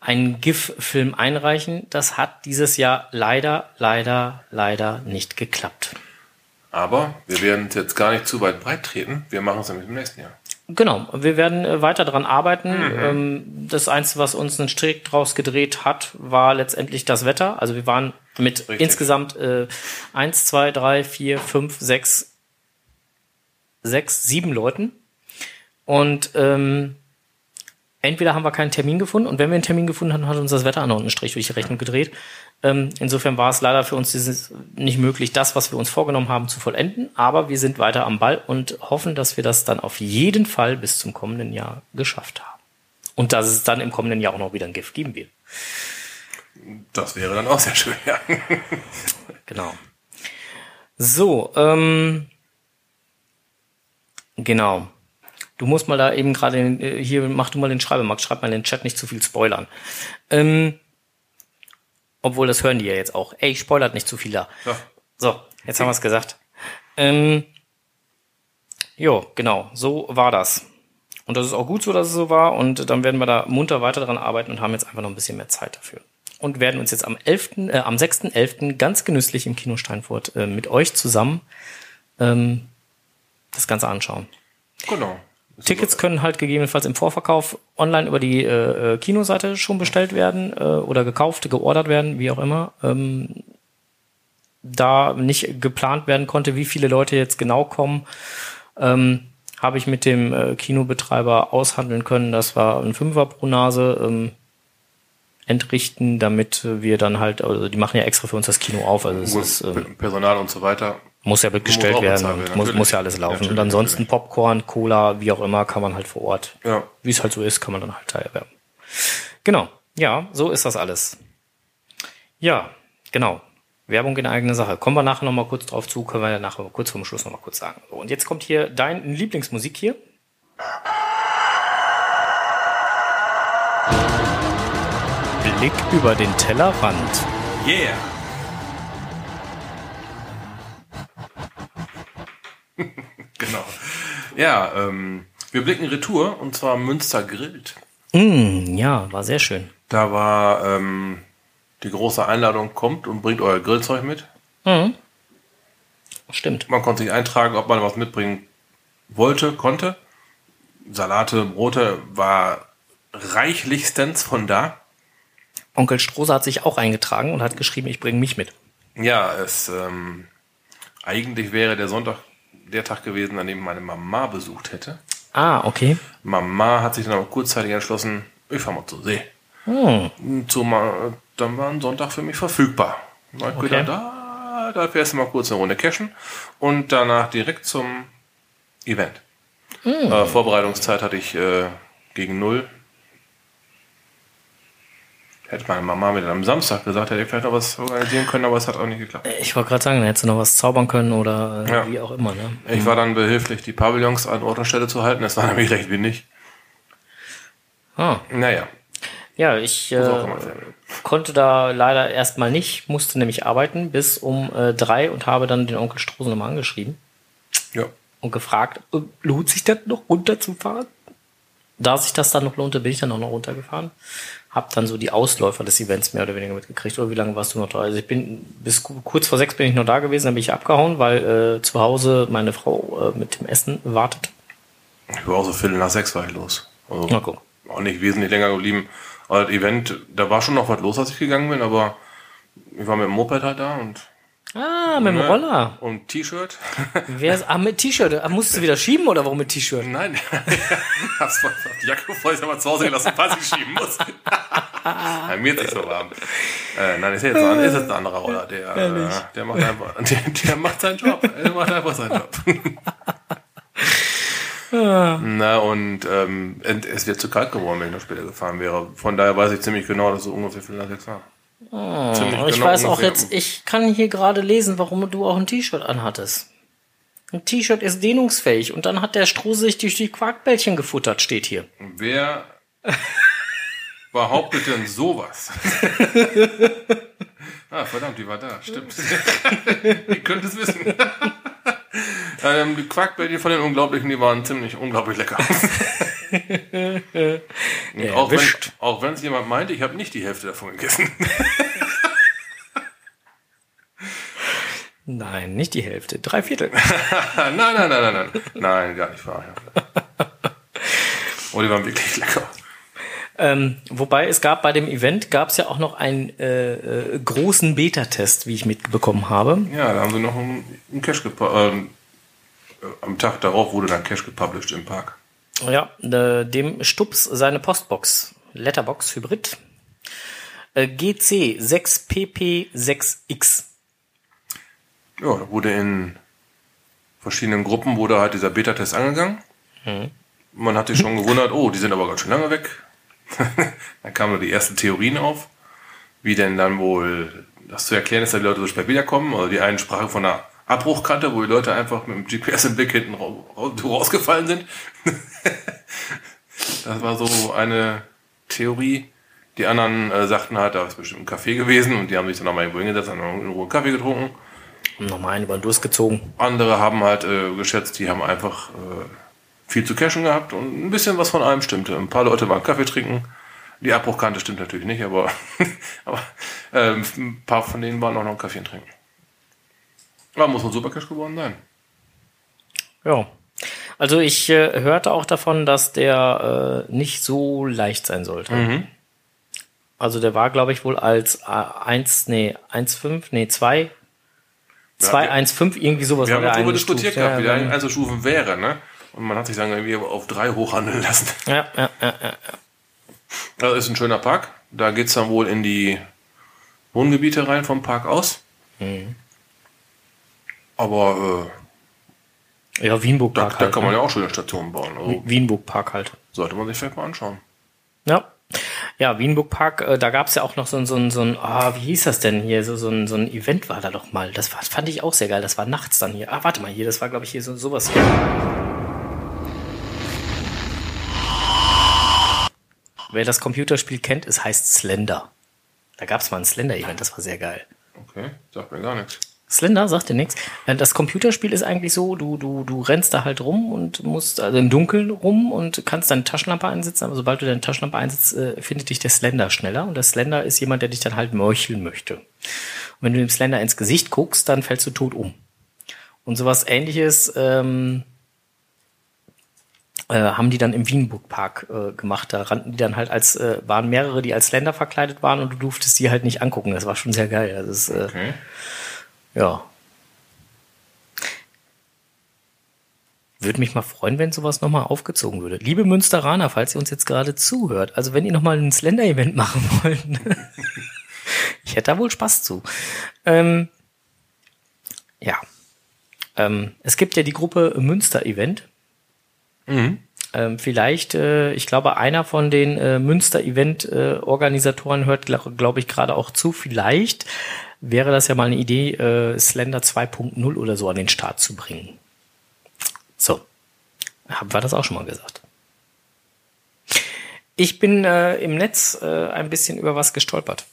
einen GIF-Film einreichen. Das hat dieses Jahr leider, leider, leider nicht geklappt. Aber wir werden es jetzt gar nicht zu weit breit treten. Wir machen es nämlich im nächsten Jahr. Genau, wir werden äh, weiter dran arbeiten. Mhm. Ähm, das Einzige, was uns einen Strick draus gedreht hat, war letztendlich das Wetter. Also wir waren mit Richtig. insgesamt äh, eins, zwei, drei, vier, fünf, sechs, sechs, sieben Leuten. Und ähm, entweder haben wir keinen Termin gefunden und wenn wir einen Termin gefunden haben, hat uns das Wetter auch noch einen Strich durch die Rechnung gedreht. Ähm, insofern war es leider für uns dieses nicht möglich, das, was wir uns vorgenommen haben, zu vollenden. Aber wir sind weiter am Ball und hoffen, dass wir das dann auf jeden Fall bis zum kommenden Jahr geschafft haben. Und dass es dann im kommenden Jahr auch noch wieder ein Gift geben wird. Das wäre dann auch sehr schön, ja. Genau. So, ähm, genau. Du musst mal da eben gerade, äh, hier, mach du mal den Schreibemax, schreib mal in den Chat nicht zu viel spoilern. Ähm, obwohl, das hören die ja jetzt auch. Ey, spoilert nicht zu viel da. Ja. So, jetzt haben wir es gesagt. Ähm, jo, genau, so war das. Und das ist auch gut so, dass es so war. Und dann werden wir da munter weiter dran arbeiten und haben jetzt einfach noch ein bisschen mehr Zeit dafür. Und werden uns jetzt am 11., äh, am 6.11. ganz genüsslich im Kino Steinfurt äh, mit euch zusammen ähm, das Ganze anschauen. Genau. Tickets können halt gegebenenfalls im Vorverkauf online über die äh, äh, Kinoseite schon bestellt werden äh, oder gekauft, geordert werden, wie auch immer. Ähm, da nicht geplant werden konnte, wie viele Leute jetzt genau kommen, ähm, habe ich mit dem äh, Kinobetreiber aushandeln können. Das war ein Fünfer pro Nase ähm, entrichten, damit wir dann halt, also die machen ja extra für uns das Kino auf, also es ist, ähm, Personal und so weiter. muss ja bestellt auch werden, werden, muss, muss ja alles laufen. Natürlich, und ansonsten Popcorn, Cola, wie auch immer, kann man halt vor Ort Ja. wie es halt so ist, kann man dann halt da erwerben. Genau. Ja, so ist das alles. Ja, genau. Werbung in eigene Sache. Kommen wir nachher nochmal kurz drauf zu, können wir nachher kurz vorm Schluss nochmal kurz sagen. So, und jetzt kommt hier dein Lieblingsmusik hier. Blick über den Tellerrand. Yeah! genau. Ja, ähm, wir blicken Retour und zwar Münster grillt. Mm, ja, war sehr schön. Da war ähm, die große Einladung, kommt und bringt euer Grillzeug mit. Stimmt. Man konnte sich eintragen, ob man was mitbringen wollte, konnte. Salate, Brote war reichlichstens von da. Onkel Strose hat sich auch eingetragen und hat geschrieben, ich bringe mich mit. Ja, es ähm, eigentlich wäre der Sonntag der Tag gewesen, an dem meine Mama besucht hätte. Ah, okay. Mama hat sich dann aber kurzzeitig entschlossen, ich fahr mal zur See. Hm. Zu, Ma- dann war ein Sonntag für mich verfügbar. Na, ich okay. da, da fährst du mal kurz eine Runde cashen und danach direkt zum Event. Mm. Äh, Vorbereitungszeit hatte ich äh, gegen null. Hätte meine Mama mir dann am Samstag gesagt, hätte ich vielleicht noch was organisieren können, aber es hat auch nicht geklappt. Ich wollte gerade sagen, dann hättest du noch was zaubern können oder äh, ja. wie auch immer. Ne? Ich war dann behilflich, die Pavillons an Ort und Stelle zu halten. Es war nämlich recht wenig. Ah. Naja. Ja, ich äh, konnte da leider erstmal nicht, musste nämlich arbeiten bis um äh, drei und habe dann den Onkel Strohsen nochmal angeschrieben. Ja. Und gefragt, äh, lohnt sich das noch runterzufahren? Da sich das dann noch lohnte, bin ich dann auch noch runtergefahren habe dann so die Ausläufer des Events mehr oder weniger mitgekriegt. Oder wie lange warst du noch da? Also ich bin bis kurz vor sechs bin ich noch da gewesen, dann bin ich abgehauen, weil äh, zu Hause meine Frau äh, mit dem Essen wartet. Ich war auch so Viertel nach sechs war ich los. Also Na, guck. auch nicht wesentlich länger geblieben. Aber das Event, da war schon noch was los, als ich gegangen bin, aber ich war mit dem Moped halt da und Ah, mit dem ne? Roller. Und T-Shirt. Wer ist, ah, mit T-Shirt. Ah, musst du wieder schieben oder warum mit T-Shirt? Nein, hab's mal die Jacke voll ich aber zu Hause gelassen, falls ich schieben muss. ja, mir ist nicht so warm. Äh, nein, ist jetzt, ein, ist jetzt ein anderer Roller. Der, äh, der, macht einfach, der, der macht seinen Job. Der macht einfach seinen Job. Na, und ähm, es wird zu kalt geworden, wenn ich noch später gefahren wäre. Von daher weiß ich ziemlich genau, dass so ungefähr viel nach sechs war. Oh, ich weiß auch jetzt, ich kann hier gerade lesen, warum du auch ein T-Shirt anhattest. Ein T-Shirt ist dehnungsfähig und dann hat der Stroh sich durch die Quarkbällchen gefuttert, steht hier. Wer behauptet denn sowas? ah, verdammt, die war da, stimmt. Ihr könnt es wissen. ähm, die Quarkbällchen von den Unglaublichen, die waren ziemlich unglaublich lecker. auch, wenn, auch wenn es jemand meint, ich habe nicht die Hälfte davon gegessen. Nein, nicht die Hälfte, drei Viertel. nein, nein, nein, nein, nein. Nein, gar nicht wahr. Ja. Oh, die waren wirklich lecker. Ähm, wobei es gab bei dem Event gab es ja auch noch einen äh, äh, großen Beta-Test, wie ich mitbekommen habe. Ja, da haben sie noch einen, einen Cache äh, am Tag darauf wurde dann Cache gepublished im Park. Ja, äh, dem Stups seine Postbox, Letterbox Hybrid, äh, GC 6PP6X. Ja, da wurde in verschiedenen Gruppen wurde halt dieser Beta-Test angegangen. Mhm. Man hat sich schon gewundert, oh, die sind aber ganz schön lange weg. dann kamen nur die ersten Theorien auf, wie denn dann wohl das zu erklären ist, dass die Leute so spät wiederkommen. Also die einen sprachen von einer Abbruchkante, wo die Leute einfach mit dem GPS im Blick hinten rausgefallen sind. das war so eine Theorie. Die anderen äh, sagten halt, da ist bestimmt ein Café gewesen und die haben sich dann nochmal irgendwo hingesetzt und in Ruhe Kaffee getrunken. Und nochmal einen über den Durst gezogen. Andere haben halt äh, geschätzt, die haben einfach äh, viel zu cashen gehabt und ein bisschen was von allem stimmte. Ein paar Leute waren Kaffee trinken. Die Abbruchkante stimmt natürlich nicht, aber, aber äh, ein paar von denen waren auch noch einen Kaffee trinken. Ja, muss ein Supercash geworden sein. Ja. Also ich äh, hörte auch davon, dass der äh, nicht so leicht sein sollte. Mhm. Also der war, glaube ich, wohl als 1, nee, 1,5, nee, 2, 2, 1,5, irgendwie sowas. Wir haben darüber diskutiert gehabt, wie der einzustufen wäre, ne? Und man hat sich dann irgendwie auf 3 hochhandeln lassen. Ja, ja, ja, ja. Das ist ein schöner Park. Da geht's dann wohl in die Wohngebiete rein vom Park aus. Mhm. Aber äh, ja, Wienburg Park. Da, halt, da kann man ne? ja auch schöne Stationen bauen. Also Wienburg Park halt. Sollte man sich vielleicht mal anschauen. Ja. Ja, Wienburg Park, äh, da gab's ja auch noch so ein, so ein, so ein ah, wie hieß das denn hier? So, so, ein, so ein Event war da doch mal. Das war, fand ich auch sehr geil. Das war nachts dann hier. Ah, warte mal, hier, das war, glaube ich, hier so sowas hier. Wer das Computerspiel kennt, es heißt Slender. Da gab's mal ein Slender-Event, das war sehr geil. Okay, sagt mir gar nichts. Slender sagt dir nichts. Äh, das Computerspiel ist eigentlich so, du, du, du rennst da halt rum und musst also im Dunkeln rum und kannst deine Taschenlampe einsetzen, aber sobald du deine Taschenlampe einsetzt, äh, findet dich der Slender schneller. Und der Slender ist jemand, der dich dann halt meucheln möchte. Und wenn du dem Slender ins Gesicht guckst, dann fällst du tot um. Und sowas ähnliches ähm, äh, haben die dann im Wienburg Park äh, gemacht. Da rannten die dann halt als, äh, waren mehrere, die als Slender verkleidet waren und du durftest die halt nicht angucken. Das war schon sehr geil. Das ist, äh, okay. Ja. Würde mich mal freuen, wenn sowas nochmal aufgezogen würde. Liebe Münsteraner, falls ihr uns jetzt gerade zuhört, also wenn ihr nochmal ein Slender-Event machen wollt, Ich hätte da wohl Spaß zu. Ähm, ja. Ähm, es gibt ja die Gruppe Münster Event. Mhm. Ähm, vielleicht, äh, ich glaube, einer von den äh, Münster-Event-Organisatoren hört, glaube glaub ich, gerade auch zu. Vielleicht wäre das ja mal eine Idee, äh, Slender 2.0 oder so an den Start zu bringen. So, haben wir das auch schon mal gesagt. Ich bin äh, im Netz äh, ein bisschen über was gestolpert.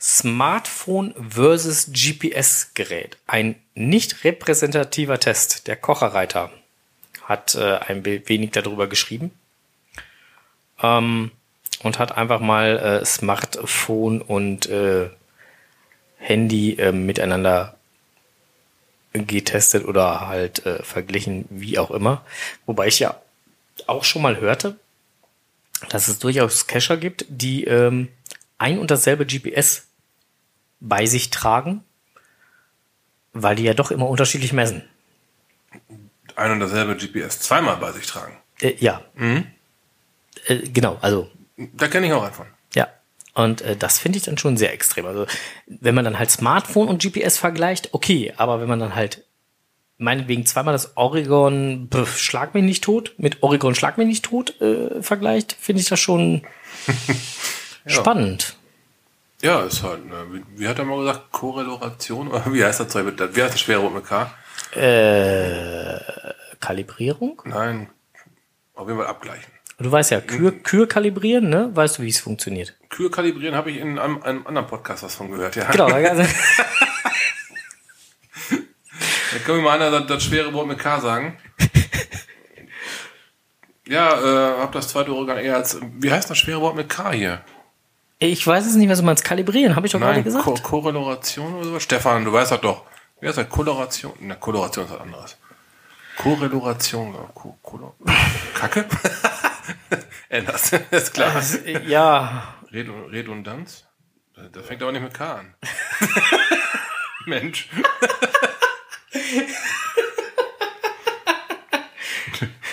Smartphone versus GPS-Gerät. Ein nicht repräsentativer Test. Der Kocherreiter hat äh, ein wenig darüber geschrieben ähm, und hat einfach mal äh, Smartphone und äh, Handy äh, miteinander getestet oder halt äh, verglichen, wie auch immer. Wobei ich ja auch schon mal hörte, dass es durchaus Cacher gibt, die ähm, ein und dasselbe GPS bei sich tragen, weil die ja doch immer unterschiedlich messen. Ein und dasselbe GPS zweimal bei sich tragen. Äh, ja. Äh, genau, also Da kenne ich auch einen von. ja. Und äh, das finde ich dann schon sehr extrem. Also wenn man dann halt Smartphone und GPS vergleicht, okay, aber wenn man dann halt meinetwegen zweimal das Oregon pf, Schlag mich nicht tot mit Oregon Schlag mich nicht tot äh, vergleicht, finde ich das schon spannend. Ja, ist halt, ne, wie, hat er mal gesagt, Korrelation? Oder wie heißt das Zeug? mit- Wie heißt das schwere mit K? Äh, Kalibrierung? Nein, auf jeden Fall abgleichen. Du weißt ja, Kür, Kür kalibrieren, ne? Weißt du, wie es funktioniert? Kühe kalibrieren habe ich in einem, einem anderen Podcast was von gehört, ja. Genau, Da kann mir mal einer das, das schwere Wort mit K sagen. Ja, äh, hab das zweite Organ eher als, wie heißt das schwere Wort mit K hier? ich weiß es nicht, was du meinst. Kalibrieren, habe ich doch gerade gesagt. Ko Korrelation oder sowas? Stefan, du weißt das doch. Wie heißt das? Koloration? Na, Koloration ist was anderes. Korrelation, oder Ko Kolo Kacke? Änders, ist klar. Äh, ja, Redu- Redundanz? Das fängt aber nicht mit K an. Mensch.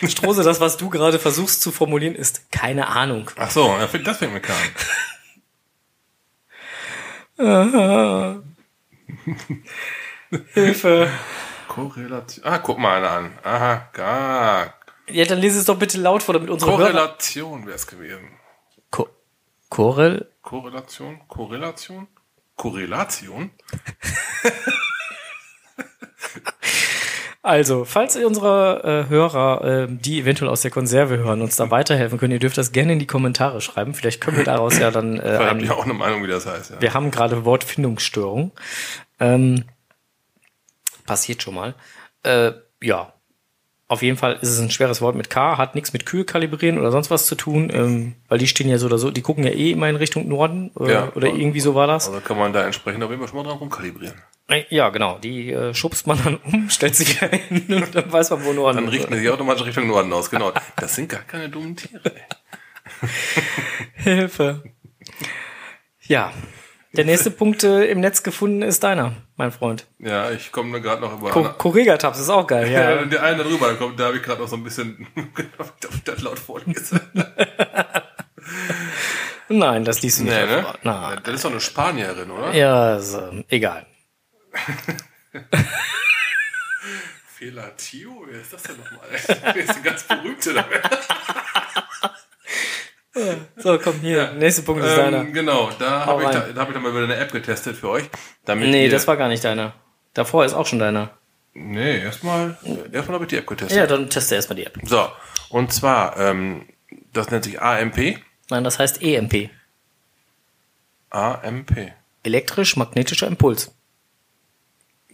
Strose, das, was du gerade versuchst zu formulieren, ist keine Ahnung. Ach so, das fängt das fängt mit K an. Hilfe. Korrelation. Ah, guck mal einer an. Aha, gar. Ja, dann lese es doch bitte laut vor, damit unsere. Korrelation wäre es gewesen. Ko Korrel... Korrelation? Korrelation? Korrelation? Also, falls ihr unsere äh, Hörer, äh, die eventuell aus der Konserve hören, uns da weiterhelfen können, ihr dürft das gerne in die Kommentare schreiben. Vielleicht können wir daraus ja dann... Äh, Vielleicht habt ein, ihr auch eine Meinung, wie das heißt. Ja. wir haben gerade Wortfindungsstörung. Ähm, passiert schon mal. Äh, ja, auf jeden Fall ist es ein schweres Wort mit K, hat nichts mit Kühe kalibrieren oder sonst was zu tun, ähm, weil die stehen ja so oder so, die gucken ja eh immer in Richtung Norden äh, Ja. oder irgendwie so war das. Also kann man da entsprechend auf jeden Fall schon mal dran rumkalibrieren. Äh, Ja, genau, die äh, schubst man dann um, stellt sich hin und dann weiß man, wo Norden Dann ist. richten sie automatisch Richtung Norden aus. Genau. Das sind gar keine dummen Tiere. Hilfe. Ja, der nächste Punkt äh, im Netz gefunden ist deiner, mein Freund. Ja, ich komme da gerade noch über. Ko Correga-Tabs ist auch geil, ja, ja. der eine darüber, da, kommt, da habe ich gerade noch so ein bisschen das laut vorlesen. Nein, das liest du nicht. Nee, ne? Nein. Das ist doch eine Spanierin, oder? Ja, so, egal. Felatio? Wer ist das denn nochmal? Der ist ein ganz berühmte dabei. So, komm hier, nächster Punkt ist deiner. Ähm, genau, da habe ich, da, da hab ich dann mal über eine App getestet für euch. Damit Nee, das war gar nicht deiner. Davor ist auch schon deiner. Nee, erstmal, erstmal habe ich die App getestet. Ja, dann teste erstmal die App. So, und zwar, ähm, das nennt sich AMP. Nein, das heißt EMP. AMP. Elektrisch-magnetischer Impuls.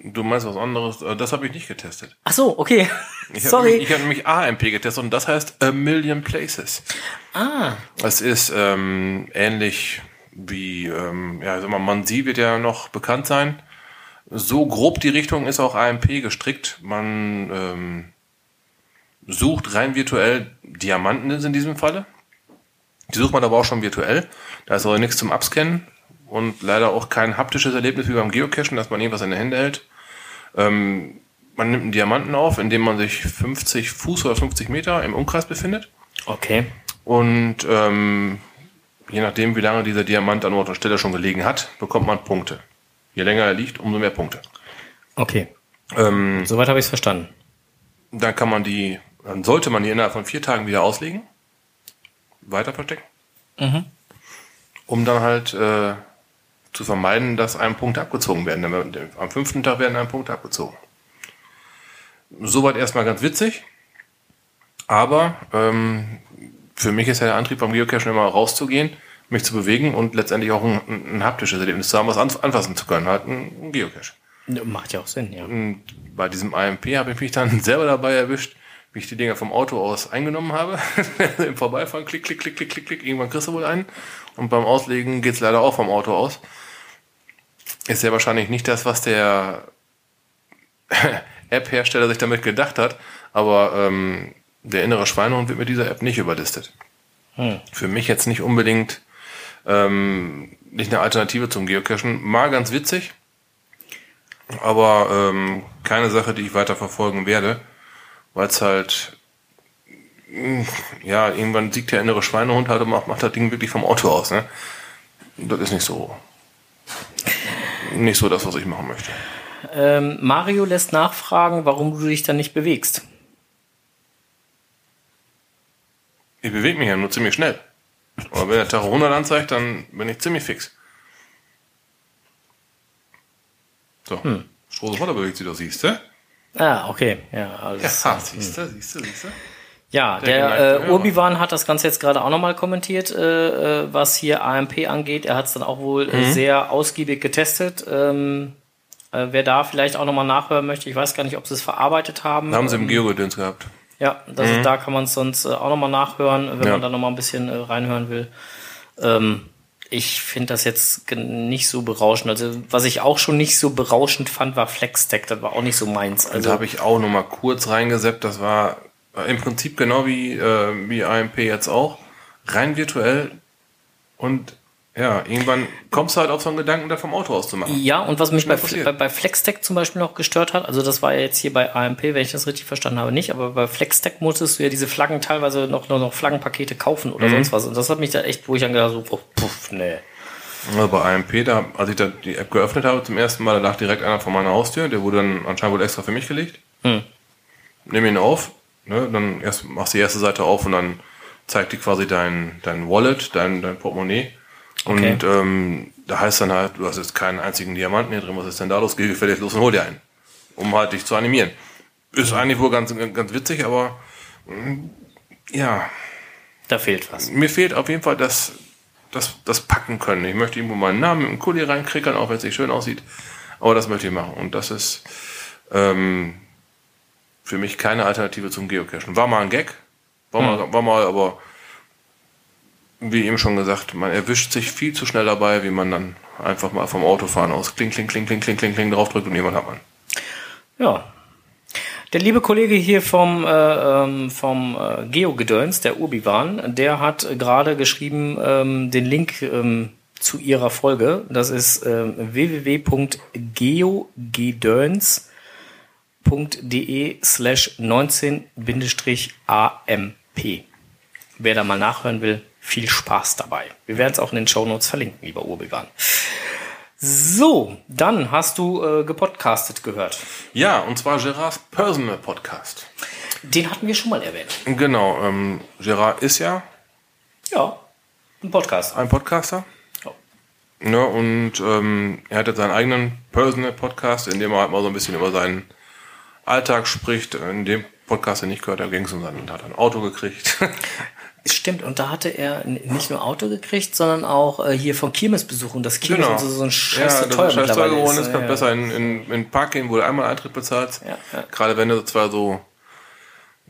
Du meinst was anderes? Äh, Das habe ich nicht getestet. Ach so, okay. Ich Sorry. Ich habe nämlich AMP getestet und das heißt A Million Places. ah, Es ist ähm, ähnlich wie, ähm, ja, sag mal, Mansi wird ja noch bekannt sein. So grob die Richtung ist auch AMP gestrickt. Man ähm, sucht rein virtuell Diamanten in diesem Falle. Die sucht man aber auch schon virtuell. Da ist aber nichts zum Abscannen und leider auch kein haptisches Erlebnis wie beim Geocachen, dass man irgendwas in der Hände hält. Ähm, man nimmt einen Diamanten auf, indem man sich 50 Fuß oder 50 Meter im Umkreis befindet. okay. Und ähm, je nachdem, wie lange dieser Diamant an Ort und Stelle schon gelegen hat, bekommt man Punkte. Je länger er liegt, umso mehr Punkte. Okay, Ähm, soweit habe ich es verstanden. dann kann man die, dann sollte man die innerhalb von vier Tagen wieder auslegen, weiter verstecken, um dann halt äh, zu vermeiden, dass einem Punkte abgezogen werden. Am fünften Tag werden einem Punkte abgezogen. Soweit erstmal ganz witzig, aber ähm, für mich ist ja der Antrieb beim Geocachen immer rauszugehen, mich zu bewegen und letztendlich auch ein, ein haptisches Erlebnis zu haben, was anf- anfassen zu können, halt ein, ein Geocache. Macht ja auch Sinn, ja. Und bei diesem AMP habe ich mich dann selber dabei erwischt, wie ich die Dinger vom Auto aus eingenommen habe. Im Vorbeifahren, klick, klick, klick, klick, klick, klick, irgendwann kriegst du wohl einen. Und beim Auslegen geht's leider auch vom Auto aus. Ist ja wahrscheinlich nicht das, was der App-Hersteller sich damit gedacht hat, aber ähm, der innere Schweinehund wird mit dieser App nicht überlistet. Für mich jetzt nicht unbedingt ähm, nicht eine Alternative zum Geocachen. Mal ganz witzig, aber ähm, keine Sache, die ich weiter verfolgen werde, weil es halt ja irgendwann siegt der innere Schweinehund halt und macht, macht das Ding wirklich vom Auto aus. Ne? Das ist nicht so nicht so das, was ich machen möchte. Ähm, Mario lässt nachfragen, warum du dich dann nicht bewegst. Ich bewege mich ja nur ziemlich schnell. Aber wenn der Tacho 100 anzeigt, dann bin ich ziemlich fix. So. Hm. Strose Voller bewegt sich doch, siehst du? Ah, okay. Ja, alles. Ja, siehst du, siehst du, siehst du? Ja, Der der äh, Hörer. Urbiwan hat das Ganze jetzt gerade auch nochmal kommentiert, äh, äh, was hier AMP angeht. Er hat es dann auch wohl Mhm. äh, sehr ausgiebig getestet. Ähm, äh, wer da vielleicht auch nochmal nachhören möchte, ich weiß gar nicht, ob sie es verarbeitet haben. Haben sie im Ähm, Geogedöns gehabt. Ja, das ist, da kann man es sonst äh, auch nochmal nachhören, wenn Ja. man da nochmal ein bisschen äh, reinhören will. Ähm, ich finde das jetzt nicht so berauschend. Also, was ich auch schon nicht so berauschend fand, war Flexstack. Das war auch nicht so meins. Also Also, habe ich auch noch mal kurz reingeseppt. Das war im Prinzip genau wie, äh, wie AMP jetzt auch. Rein virtuell. Und ja, irgendwann kommst du halt auf so einen Gedanken, da vom Auto aus zu machen. ja, und was mich bei, bei, bei Flexstack zum Beispiel noch gestört hat, also das war ja jetzt hier bei AMP, wenn ich das richtig verstanden habe, nicht, aber bei Flexstack musstest du ja diese Flaggen teilweise noch, noch, noch Flaggenpakete kaufen Mhm. oder sonst was. Und das hat mich da echt, wo ich dann gedacht so, oh, puff, nee. Also bei AMP, da, als ich da die App geöffnet habe zum ersten Mal, da lag direkt einer vor meiner Haustür. Der wurde dann anscheinend wohl extra für mich gelegt. Hm. Nimm ihn auf. Ne, dann erst machst du die erste Seite auf und dann zeigt die quasi dein, dein Wallet, dein, dein Portemonnaie. Und Okay. ähm, da heißt dann halt, du hast jetzt keinen einzigen Diamanten hier drin, was ist denn da los? Geh gefälligst los und hol dir einen. Um halt dich zu animieren. Ist eigentlich wohl ganz, ganz witzig, aber mm, ja, Da fehlt was. mir fehlt auf jeden Fall das, das, das Packen können. Ich möchte irgendwo meinen Namen einem Kuli reinkrickern, auch wenn es nicht schön aussieht. Aber das möchte ich machen. Und das ist ähm, für mich keine Alternative zum Geocachen. War mal ein Gag, war, mal, war mal, aber wie eben schon gesagt, man erwischt sich viel zu schnell dabei, wie man dann einfach mal vom Autofahren aus kling, kling, kling, kling, kling, kling, kling draufdrückt und jemand hat man. Ja. Der liebe Kollege hier vom, äh, ähm, vom äh, Geogedöns, der Urbiwan, der hat gerade geschrieben ähm, den Link ähm, zu ihrer Folge. Das ist ähm, www.geogedöns.de slash 19-AMP. Wer da mal nachhören will, viel Spaß dabei. Wir werden es auch in den Shownotes verlinken, lieber Urbiwan. So, dann hast du äh, gepodcastet gehört. Ja, und zwar Gerards Personal Podcast. Den hatten wir schon mal erwähnt. Genau, ähm, Gerard ist ja Ja, ein Podcast. ein Podcaster. Ja. Ne, und ähm, er hat jetzt seinen eigenen Personal Podcast, in dem er halt mal so ein bisschen über seinen Alltag spricht. In dem Podcast, den ich gehört habe, ging es um sein, er hat ein Auto gekriegt. Stimmt, und da hatte er nicht nur Auto gekriegt, sondern auch äh, hier von Kirmesbesuchen. Das Kirmes Genau. und so, so ein ja, scheiße das teuer scheiß teuer geworden ist. ist, kann ja, besser in, in, in den Park gehen, wo du einmal Eintritt bezahlst. Ja, ja. Gerade wenn du zwar so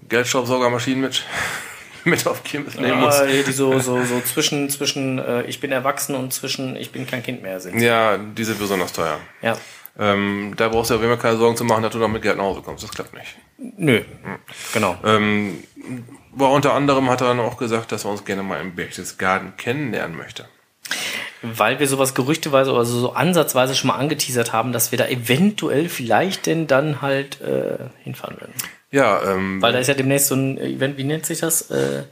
Geldstaubsaugermaschinen mit, mit auf Kirmes nehmen musst. Die so, so, so zwischen, zwischen äh, ich bin erwachsen und zwischen ich bin kein Kind mehr sind. Ja, die sind besonders teuer. Ja. Ähm, da brauchst du auf jeden Fall keine Sorgen zu machen, dass du noch mit Geld nach Hause kommst. Das klappt nicht. Nö. Genau. Ähm, aber unter anderem hat er dann auch gesagt, dass er uns gerne mal im Berchtesgaden kennenlernen möchte. Weil wir sowas gerüchteweise oder so, so ansatzweise schon mal angeteasert haben, dass wir da eventuell vielleicht denn dann halt äh, hinfahren werden. Ja, ähm, Weil da ist ja demnächst so ein Event, wie nennt sich das? Äh,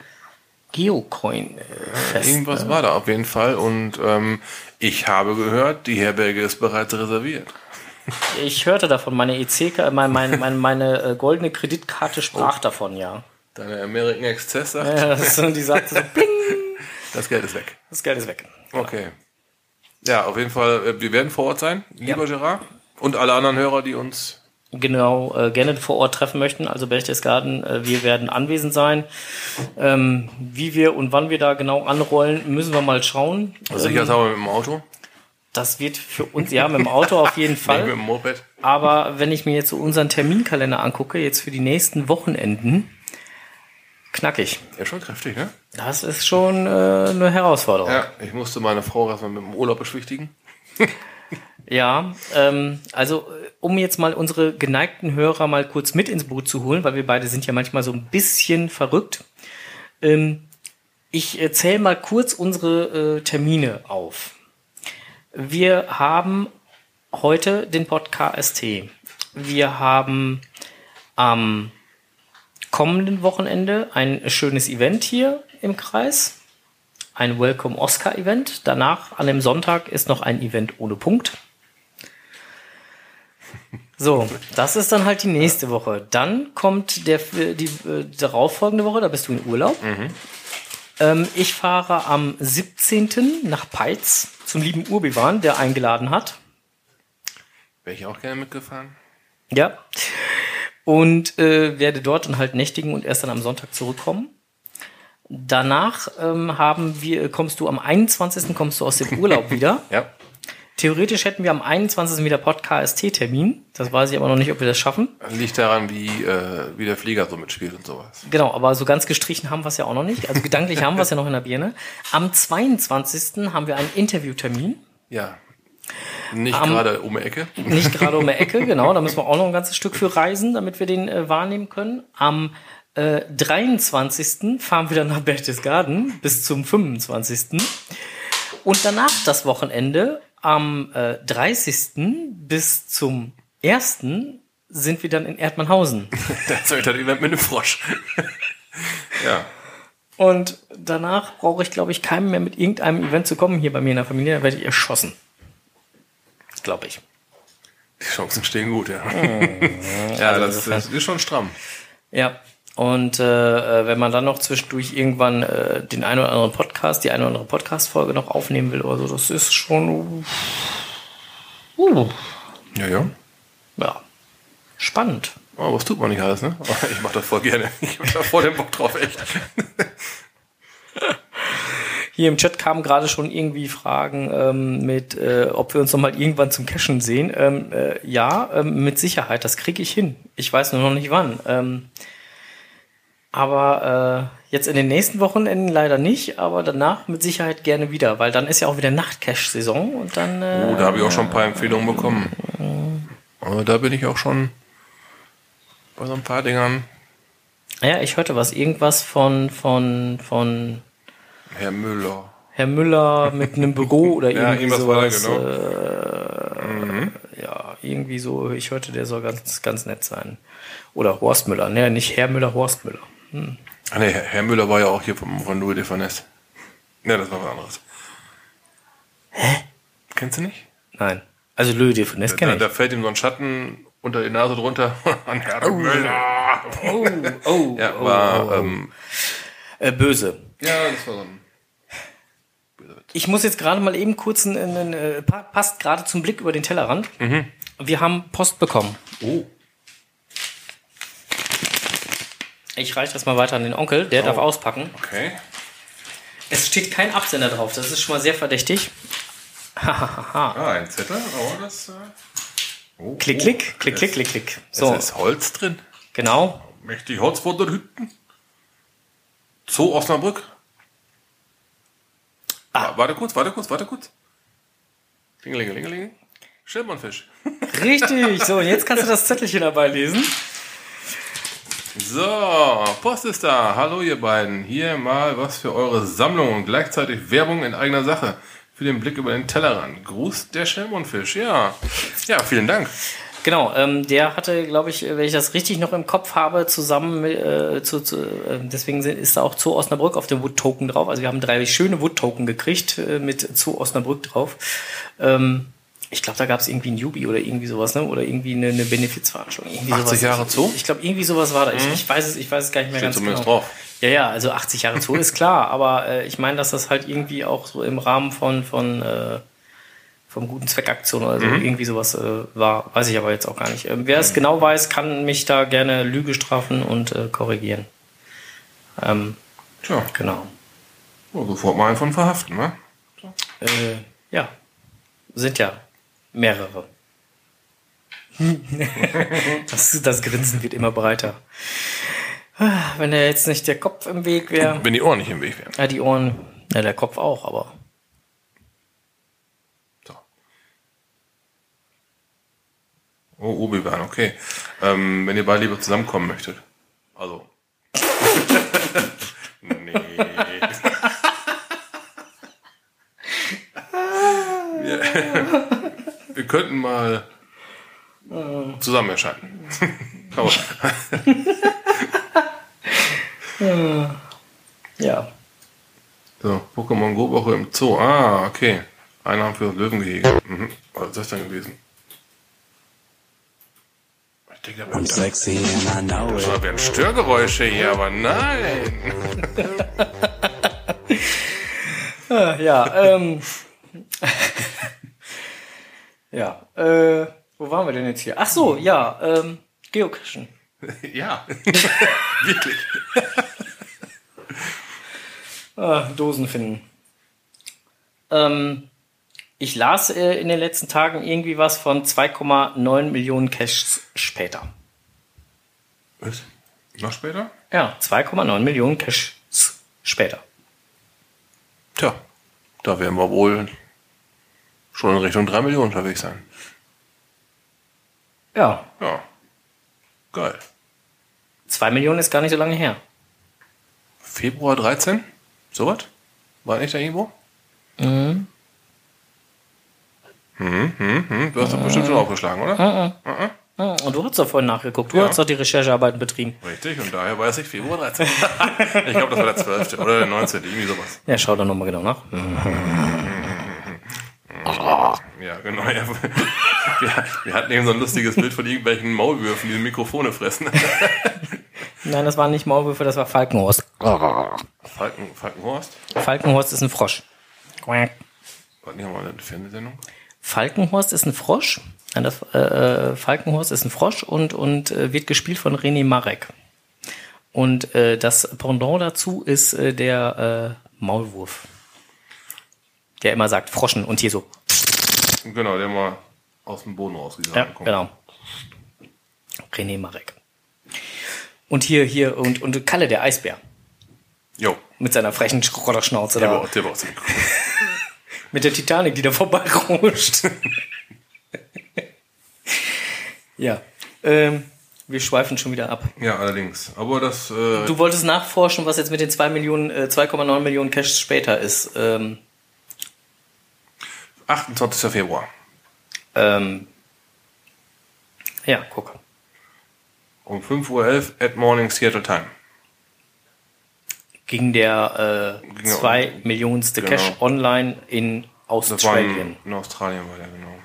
Geocoin-Fest. Irgendwas ne? war da auf jeden Fall. Und ähm, ich habe gehört, die Herberge ist bereits reserviert. Ich hörte davon, meine EC, äh, meine, meine, meine, meine äh, goldene Kreditkarte sprach davon, ja. Deine American Express sagt, ja das die sagte so, bling, das Geld ist weg. das Geld ist weg. Okay. Ja, auf jeden Fall, äh, wir werden vor Ort sein, lieber Gerard. Und alle anderen Hörer, die uns. Genau, äh, gerne vor Ort treffen möchten, also Berchtesgaden, äh, wir werden anwesend sein. Ähm, wie wir und wann wir da genau anrollen, müssen wir mal schauen. Sicherheitshalber mit dem Auto, Das wird für uns, ja, mit dem Auto auf jeden Fall. mit dem Moped. Aber wenn ich mir jetzt so unseren Terminkalender angucke, jetzt für die nächsten Wochenenden, knackig. Ja, schon kräftig, ne? Das ist schon äh, eine Herausforderung. Ja, ich musste meine Frau erstmal mit dem Urlaub beschwichtigen. Ja, ähm, also äh, um jetzt mal unsere geneigten Hörer mal kurz mit ins Boot zu holen, weil wir beide sind ja manchmal so ein bisschen verrückt. Ähm, ich äh, zähle mal kurz unsere äh, Termine auf. Wir haben heute den Podcast. Wir haben am kommenden Wochenende ein schönes Event hier im Kreis. Ein Welcome Oscar Event. Danach, an dem Sonntag, ist noch ein Event ohne Punkt. So, das ist dann halt die nächste Woche. Dann kommt der, die äh, darauffolgende Woche, da bist du in Urlaub. Ähm, ich fahre am 17. nach Peitz zum lieben Urbiwan, der eingeladen hat. Wäre ich auch gerne mitgefahren. Ja. Und äh, werde dort dann halt nächtigen und erst dann am Sonntag zurückkommen. Danach ähm, haben wir, kommst du am 21. kommst du aus dem Urlaub wieder. Ja. Theoretisch hätten wir am 21. wieder Podcast-Termin. Das weiß ich aber noch nicht, ob wir das schaffen. Liegt daran, wie, äh, wie der Flieger so mitspielt und sowas. Genau, aber so ganz gestrichen haben wir es ja auch noch nicht. Also gedanklich haben wir es ja noch in der Birne. Am 22. haben wir einen Interviewtermin. Ja. Nicht Am- gerade um die Ecke. Nicht gerade um die Ecke, genau. Da müssen wir auch noch ein ganzes Stück für reisen, damit wir den äh, wahrnehmen können. Am äh, 23. fahren wir dann nach Berchtesgaden bis zum 25. Und danach das Wochenende am äh, 30. bis zum 1. sind wir dann in Erdmannhausen. Das ist das Event mit dem Frosch. ja. Und danach brauche ich, glaube ich, keinem mehr mit irgendeinem Event zu kommen hier bei mir in der Familie. Da werde ich erschossen. Glaube ich. Die Chancen stehen gut, ja. ja, das, das ist schon stramm. Ja. Und äh, äh, wenn man dann noch zwischendurch irgendwann äh, den einen oder anderen Podcast, die eine oder andere Podcast-Folge noch aufnehmen will oder so, das ist schon uh, Ja, ja. ja, spannend. Oh, was tut man nicht alles, ne? Ich mach das voll gerne. Ich hab da voll den Bock drauf, echt. Hier im Chat kamen gerade schon irgendwie Fragen ähm, mit, äh, ob wir uns noch mal irgendwann zum Cashen sehen. Ähm, äh, ja, ähm, mit Sicherheit, das kriege ich hin. Ich weiß nur noch nicht wann. Ähm, aber äh, jetzt in den nächsten Wochenenden leider nicht, aber danach mit Sicherheit gerne wieder, weil dann ist ja auch wieder Nachtcash-Saison und dann. Äh, Oh, da habe ich auch schon ein paar Empfehlungen bekommen. Aber da bin ich auch schon bei so ein paar Dingern. ja, ich hörte was, irgendwas von von von Herr Müller. Herr Müller mit einem Büro oder Ja, irgendwie sowas. genau. Äh, ja, irgendwie so. Ich hörte, der soll ganz ganz nett sein. Oder Horst Müller, ne, nicht Herr Müller, Horst Müller. Ah, nee, Herr Müller war ja auch hier vom, von Louis de Finesse. Ja, das war was anderes. Hä? Kennst du nicht? Nein. Also Louis de Finesse Da, kenne ich. da fällt ihm so ein Schatten unter die Nase drunter an Herr Müller. Oh, oh, Ja, oh, war, oh, oh. Ähm, Äh, böse. ja, das war so ein. Ich muss jetzt gerade mal eben kurz, einen, einen, äh, pa- passt gerade zum Blick über den Tellerrand. Wir haben Post bekommen. Oh. Ich reiche das mal weiter an den Onkel, der darf auspacken. Okay. Es steht kein Absender drauf, das ist schon mal sehr verdächtig. Ah, ein Zettel, aber das. Äh, oh, klick, oh. klick, klick, klick, klick, klick. So. So, Es ist Holz drin. genau. Mächtig Holz von der Hütten. Zoo Osnabrück. Ah. Warte kurz, warte kurz, warte kurz. Klingelingelingeling. Schildmannfisch. Richtig. So, und jetzt kannst du das Zettelchen dabei lesen. So, Post ist da. Hallo ihr beiden. Hier mal was für eure Sammlung und gleichzeitig Werbung in eigener Sache. Für den Blick über den Tellerrand. Gruß der Schellmundfisch. Ja. Ja, vielen Dank. Genau, ähm, der hatte, glaube ich, wenn ich das richtig noch im Kopf habe, zusammen mit, äh, zu, zu, äh, deswegen ist da auch zu Osnabrück auf dem Wood Token drauf. Also wir haben drei schöne Wood Token gekriegt äh, mit zu Osnabrück drauf. Ähm, ich glaube, da gab es irgendwie ein Jubi oder irgendwie sowas, ne? Oder irgendwie eine, eine Benefizveranstaltung. Irgendwie 80 sowas. Jahre Zoo? Ich glaube, irgendwie sowas war da. Ich, ich weiß es, ich weiß es gar nicht mehr Steht ganz zumindest genau. drauf. Ja, ja, also 80 Jahre Zoo ist klar, aber äh, ich meine, dass das halt irgendwie auch so im Rahmen von, von äh, vom guten Zweckaktion oder so irgendwie sowas äh, war, weiß ich aber jetzt auch gar nicht. Ähm, wer es genau weiß, kann mich da gerne Lüge strafen und äh, korrigieren. Ähm, Tja, genau. sofort mal einen von verhaften, ne? Äh, ja, sind ja mehrere. das, das Grinsen wird immer breiter. Ah, Wenn da jetzt nicht der Kopf im Weg wäre. Wenn die Ohren nicht im Weg wären. Ja, die Ohren, ja, der Kopf auch, aber. So. Oh, Obi-Wan, okay. Ähm, wenn ihr beide lieber zusammenkommen möchtet. Also. nee. wir, wir könnten mal zusammen erscheinen. Aber, Ja. so, Pokémon Go Woche im Zoo. Ah, okay. Einnahmen für das Löwengehege. Mhm. Was ist das denn gewesen? Ich denke, da I'm sexy and I know it. Da Störgeräusche hier, aber nein. Ja, ähm. Ja, äh, wo waren wir denn jetzt hier? Ach so, ja, ähm, Geocachen. Ja, wirklich. Ah, Dosen finden. Ähm, ich las äh, in den letzten Tagen irgendwie was von 2,9 Millionen Caches später. Was? Noch später? Ja, 2,9 Millionen Caches später. Tja, da werden wir wohl schon in Richtung 3 Millionen unterwegs sein. Ja, Ja. Geil. 2 Millionen ist gar nicht so lange her. Februar 13? Sowas? War nicht da irgendwo? Mhm. Mhm, mhm. Du hast doch bestimmt schon aufgeschlagen, oder? Ah, Und du hast doch vorhin nachgeguckt. Du Ja. hast doch die Recherchearbeiten betrieben. Richtig, und daher weiß ich Februar 13. ich glaube, das war der 12. oder der 19. Irgendwie sowas. Ja, schau da nochmal genau nach. Ja, genau. Ja. Wir, wir hatten eben so ein lustiges Bild von irgendwelchen Maulwürfen, die Mikrofone fressen. Nein, das waren nicht Maulwürfe, das war Falkenhorst. Falken, Falkenhorst? Falkenhorst ist ein Frosch. Quack. War nicht mal eine Fernsehsendung? Falkenhorst ist ein Frosch. Nein, das, äh, äh, Falkenhorst ist ein Frosch und, und äh, wird gespielt von René Marek. Und äh, das Pendant dazu ist äh, der äh, Maulwurf. Der immer sagt Froschen und hier so. Genau, der mal aus dem Boden rausgegangen Ja, kommt. genau. René Marek. Und hier, hier, und, und Kalle, der Eisbär. Jo, Mit seiner frechen Schrotterschnauze der da. war, auch- der war Mikro. Mit der Titanic, die da vorbeiruscht. ja. Ähm, wir schweifen schon wieder ab. Ja, allerdings. Aber das, äh, Du wolltest nachforschen, was jetzt mit den 2 Millionen, äh, 2,9 Millionen Cash später ist. Ähm, 28. Februar. ähm, ja, guck. Um 5.11 Uhr at Morning Seattle Time. Ging der äh, Ging ja 2 Millionenste genau. Cash online in Australien. in, in Australien, war der, genau.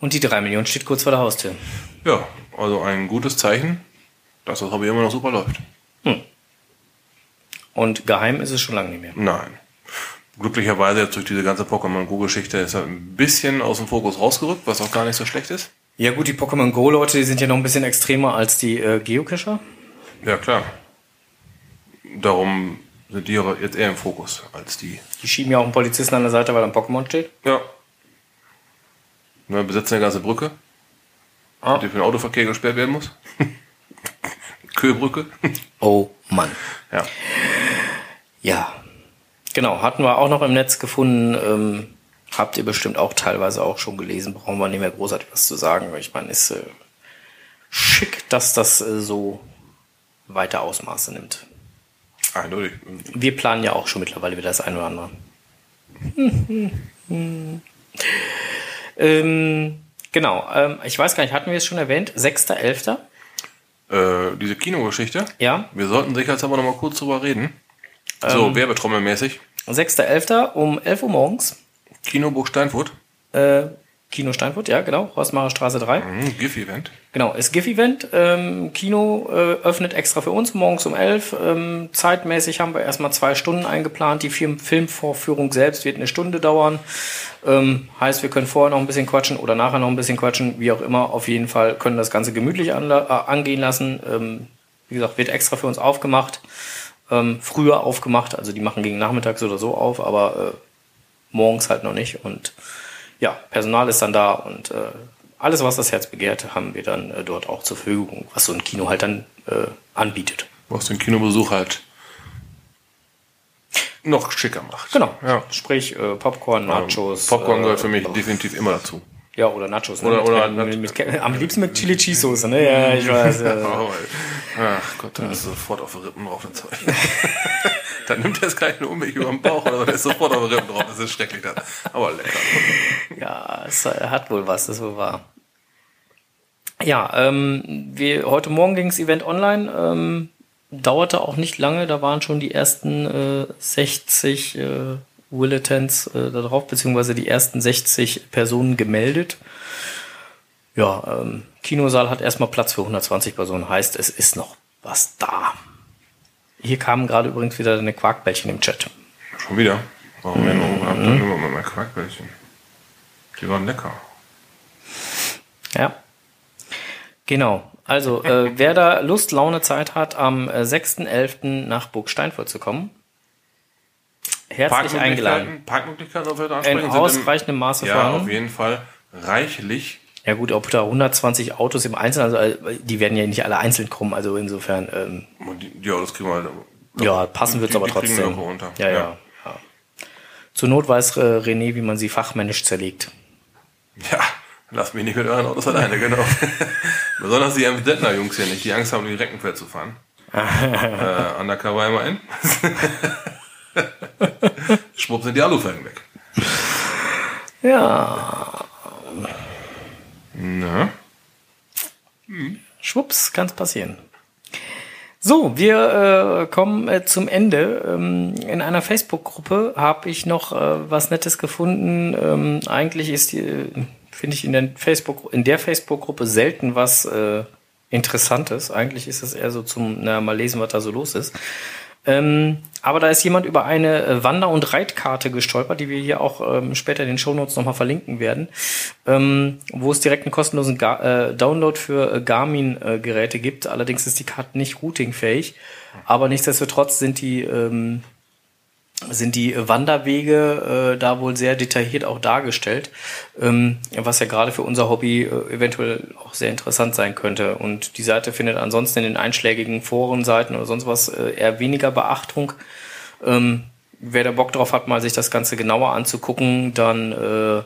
Und die 3 Millionen steht kurz vor der Haustür. Ja, also ein gutes Zeichen, dass das Hobby immer noch super läuft. Und geheim ist es schon lange nicht mehr. Nein. Glücklicherweise jetzt durch diese ganze Pokémon Go-Geschichte ist er ein bisschen aus dem Fokus rausgerückt, was auch gar nicht so schlecht ist. Ja gut, die Pokémon Go-Leute, die sind ja noch ein bisschen extremer als die äh, Geocacher. Ja, klar. Darum sind die aber jetzt eher im Fokus als die. Die schieben ja auch einen Polizisten an der Seite, weil ein Pokémon steht. Ja. Wir besetzen eine ganze Brücke, Ah. die für den Autoverkehr gesperrt werden muss. Köhlbrücke. Oh Mann. ja. Ja. Genau, hatten wir auch noch im Netz gefunden. Ähm, habt ihr bestimmt auch teilweise auch schon gelesen. Brauchen wir nicht mehr großartig was zu sagen. Ich meine, ist äh, schick, dass das äh, so weite Ausmaße nimmt. Eindeutig. Wir planen ja auch schon mittlerweile wieder das ein oder andere. ähm, Genau. Ähm, ich weiß gar nicht, hatten wir es schon erwähnt? 6.11. Äh, diese Kinogeschichte. Ja. Wir sollten sicherheitshalber noch mal kurz drüber reden. So, Ähm. werbetrommelmäßig. 6.11. um 11 Uhr morgens. Kinobuch Steinfurt. Äh, Kino Steinfurt, ja, genau. Rossmacher Straße 3. Mhm, GIF-Event. Genau, ist GIF-Event. Ähm, Kino äh, öffnet extra für uns morgens um 11. Ähm, zeitmäßig haben wir erstmal zwei Stunden eingeplant. Die Film Filmvorführung selbst wird eine Stunde dauern. Ähm, heißt, wir können vorher noch ein bisschen quatschen oder nachher noch ein bisschen quatschen. Wie auch immer, auf jeden Fall können das Ganze gemütlich äh, angehen lassen. Ähm, wie gesagt, wird extra für uns aufgemacht. Ähm, früher aufgemacht, also die machen gegen Nachmittags oder so auf, aber äh, morgens halt noch nicht. Und ja, Personal ist dann da und äh, alles, was das Herz begehrt, haben wir dann äh, dort auch zur Verfügung, was so ein Kino halt dann äh, anbietet. Was den Kinobesuch halt noch schicker macht. Genau. Ja. Sprich, äh, Popcorn, Nachos. Popcorn gehört äh, für mich definitiv immer dazu. Ja, oder Nachos. Ne? Oder- mit, oder- mit, mit, mit, am liebsten mit Chili Cheese Soße, ne? Ja, ich weiß. Ja. Oh, ach Gott, da ist sofort auf die Rippen drauf. Zeug. dann nimmt er es gleich einen Umweg über den Bauch oder ist sofort auf die Rippen drauf. Das ist schrecklich. Das. Aber lecker. Ja, es hat wohl was, das ist wohl wahr. Ja, ähm, wir, heute Morgen ging das Event online, ähm, dauerte auch nicht lange, da waren schon die ersten äh, 60 äh, Willetons äh, da drauf, beziehungsweise die ersten 60 Personen gemeldet. Ja, ähm, Kinosaal hat erstmal Platz für 120 Personen, heißt, es ist noch was da. Hier kamen gerade übrigens wieder eine Quarkbällchen im Chat. Schon wieder? Warum denn? Dann nehmen wir mal mein Quarkbällchen. Die waren lecker. Ja. Genau. Also, äh, wer da Lust, Laune, Zeit hat, am äh, 6.11. nach Burg Steinfurt zu kommen, herzlich eingeladen. Parkmöglichkeiten, auf In ausreichendem Maße Ja, auf vorhanden. jeden Fall reichlich. Ja gut, ob da 120 Autos im Einzelnen, also äh, die werden ja nicht alle einzeln kommen, also insofern, ähm, ja, das kriegen wir halt. ja, passen wird's Die- aber die trotzdem. locker unter. Ja, ja, Ja. ja. Zur Not weiß äh, René, wie man sie fachmännisch zerlegt. Ja, lasst mich nicht mit euren Autos alleine, genau. Besonders die Amstettner Jungs hier nicht, die Angst haben, die Reckenfeld zu fahren. äh, undercover immer in. Schwupp sind die Alufelgen weg. Ja, Na? Schwupps, kann's passieren. So, wir äh, kommen äh, zum Ende. Ähm, in einer Facebook-Gruppe habe ich noch äh, was Nettes gefunden. Ähm, eigentlich ist die, äh, finde ich in der Facebook in der Facebook-Gruppe selten was äh, Interessantes. Eigentlich ist es eher so zum, na, mal lesen, was da so los ist. Ähm, aber da ist jemand über eine äh, Wander- und Reitkarte gestolpert, die wir hier auch ähm, später in den Shownotes nochmal verlinken werden, ähm, wo es direkt einen kostenlosen Ga äh, Download für äh, Garmin-Geräte gibt. Allerdings ist die Karte nicht routingfähig, aber nichtsdestotrotz sind die ähm, sind die Wanderwege äh, da wohl sehr detailliert auch dargestellt, ähm, was ja gerade für unser Hobby äh, eventuell auch sehr interessant sein könnte. Und die Seite findet ansonsten in den einschlägigen Forenseiten oder sonst was äh, eher weniger Beachtung. Ähm, wer da Bock drauf hat, mal sich das Ganze genauer anzugucken, dann äh,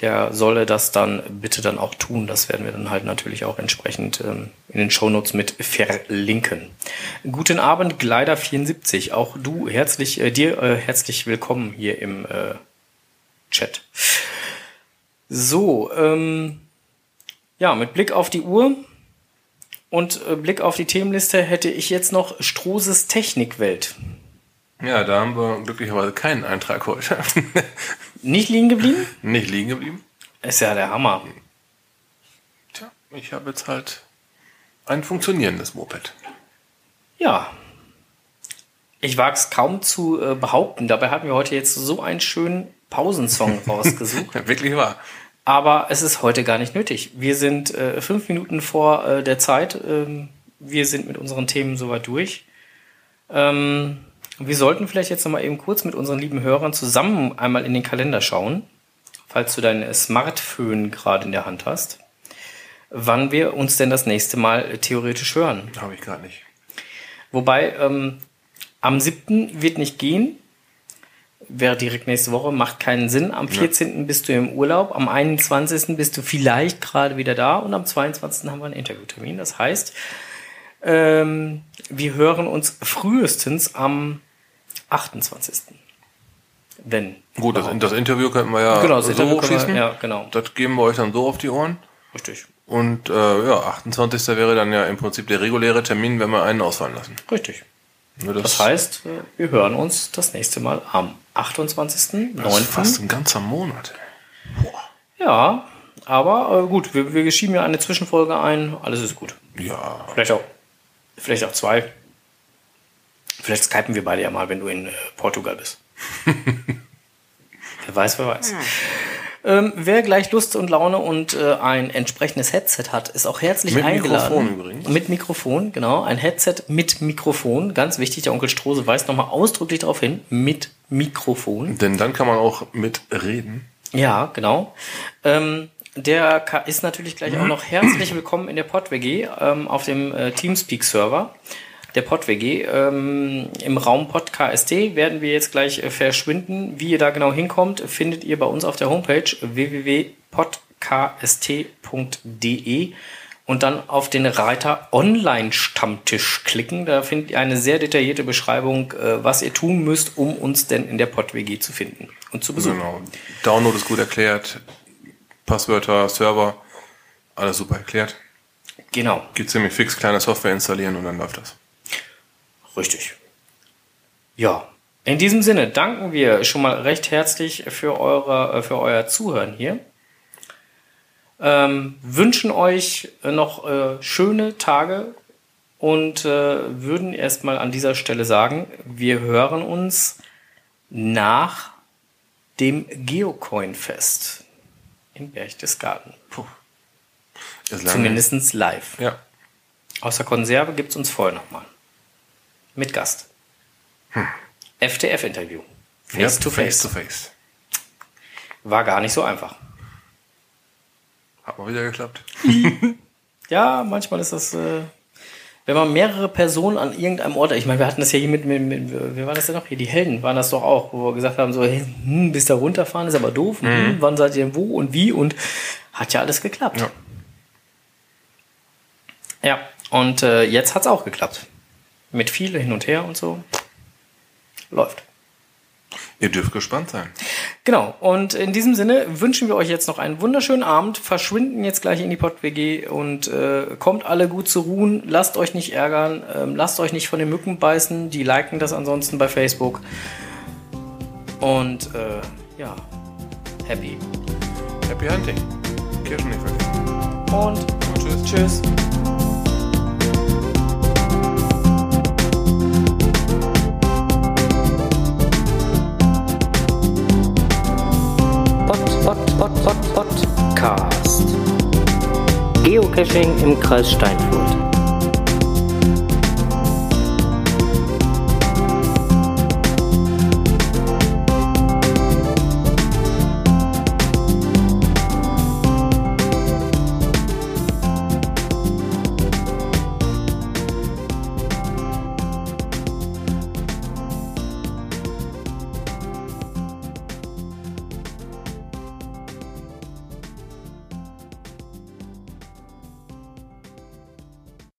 der solle das dann bitte dann auch tun. Das werden wir dann halt natürlich auch entsprechend ähm, in den Shownotes mit verlinken. Guten Abend, Gleider74. Auch du herzlich, äh, dir äh, herzlich willkommen hier im äh, Chat. So, ähm, ja, mit Blick auf die Uhr und äh, Blick auf die Themenliste hätte ich jetzt noch Strohses Technikwelt. Ja, da haben wir glücklicherweise keinen Eintrag heute. Nicht liegen geblieben? Nicht liegen geblieben. Ist ja der Hammer. Tja, ich habe jetzt halt ein funktionierendes Moped. Ja. Ich wage es kaum zu äh, behaupten. Dabei hatten wir heute jetzt so einen schönen Pausensong rausgesucht. Wirklich wahr. Aber es ist heute gar nicht nötig. Wir sind äh, fünf Minuten vor äh, der Zeit. Ähm, wir sind mit unseren Themen soweit durch. Ähm, wir sollten vielleicht jetzt nochmal eben kurz mit unseren lieben Hörern zusammen einmal in den Kalender schauen, falls du dein Smartphone gerade in der Hand hast, wann wir uns denn das nächste Mal äh, theoretisch hören. Habe ich gerade nicht. Wobei, ähm, am 7. wird nicht gehen. Wäre direkt nächste Woche, macht keinen Sinn. Am 14. bist du im Urlaub, am 21. bist du vielleicht gerade wieder da und am 22. haben wir einen Interviewtermin. Das heißt, ähm, wir hören uns frühestens am 28. Wenn. Gut, das, das Interview könnten wir ja Genau, das so Interview können wir- hochschießen. ja, genau. Das geben wir euch dann so auf die Ohren. Richtig. Und äh, ja, 28. wäre dann ja im Prinzip der reguläre Termin, wenn wir einen ausfallen lassen. Richtig. Ne, Das heißt, äh, wir hören uns das nächste Mal am das ist 28.09. fast ein ganzer Monat. Ja, aber äh, gut, wir, wir schieben ja eine Zwischenfolge ein. Alles ist gut. Ja, Vielleicht auch, vielleicht auch zwei. Vielleicht skypen wir beide ja mal, wenn du in äh, Portugal bist. wer weiß, wer weiß. Ähm, wer gleich Lust und Laune und äh, ein entsprechendes Headset hat, ist auch herzlich Mit eingeladen. Mikrofon übrigens. Mit Mikrofon, genau. Ein Headset mit Mikrofon. Ganz wichtig, der Onkel Strose weist nochmal ausdrücklich darauf hin. Mit Mikrofon. denn dann kann man auch mitreden. Ja, genau. Ähm, der ist natürlich gleich auch noch herzlich willkommen in der PodWG ähm, auf dem äh, Teamspeak-Server der PodWG. Ähm, Im Raum PodKST werden wir jetzt gleich äh, verschwinden. Wie ihr da genau hinkommt, findet ihr bei uns auf der Homepage www.podkst.de und dann auf den Reiter Online-Stammtisch klicken. Da findet ihr eine sehr detaillierte Beschreibung, äh, was ihr tun müsst, um uns denn in der PodWG zu finden und zu besuchen. Genau. Download ist gut erklärt. Passwörter, Server, alles super erklärt. Genau. Geht ziemlich fix, kleine Software installieren und dann läuft das. Richtig. Ja. In diesem Sinne danken wir schon mal recht herzlich für, eure, äh, für euer Zuhören hier. Ähm, wünschen euch noch äh, schöne Tage und äh, würden erstmal an dieser Stelle sagen, wir hören uns nach dem Geocoin-Fest in Berchtesgaden. Lange- Zumindest live. Ja. Außer Konserve gibt es uns vorher nochmal. Mit Gast. FTF-Interview. Face to face. Face to face. War gar nicht so einfach. Hat mal wieder geklappt. Ja, manchmal ist das, äh, wenn man mehrere Personen an irgendeinem Ort, ich meine, wir hatten das ja hier mit, mit, mit wer war das denn noch hier? Die Helden waren das doch auch, wo wir gesagt haben, so, hey, hm, bis da runterfahren ist aber doof, hm, wann seid ihr denn wo und wie und hat ja alles geklappt. Ja. Ja, und äh, jetzt hat's auch geklappt. Mit viel hin und her und so. Läuft. Ihr dürft gespannt sein. Genau, und in diesem Sinne wünschen wir euch jetzt noch einen wunderschönen Abend, verschwinden jetzt gleich in die Pott-WG und äh, kommt alle gut zu ruhen, lasst euch nicht ärgern, ähm, lasst euch nicht von den Mücken beißen, die liken das ansonsten bei Facebook. Und äh, ja, happy. Happy Hunting. Kirschen nicht vergessen. Und Und tschüss. tschüss. Geocaching im Kreis Steinfurt.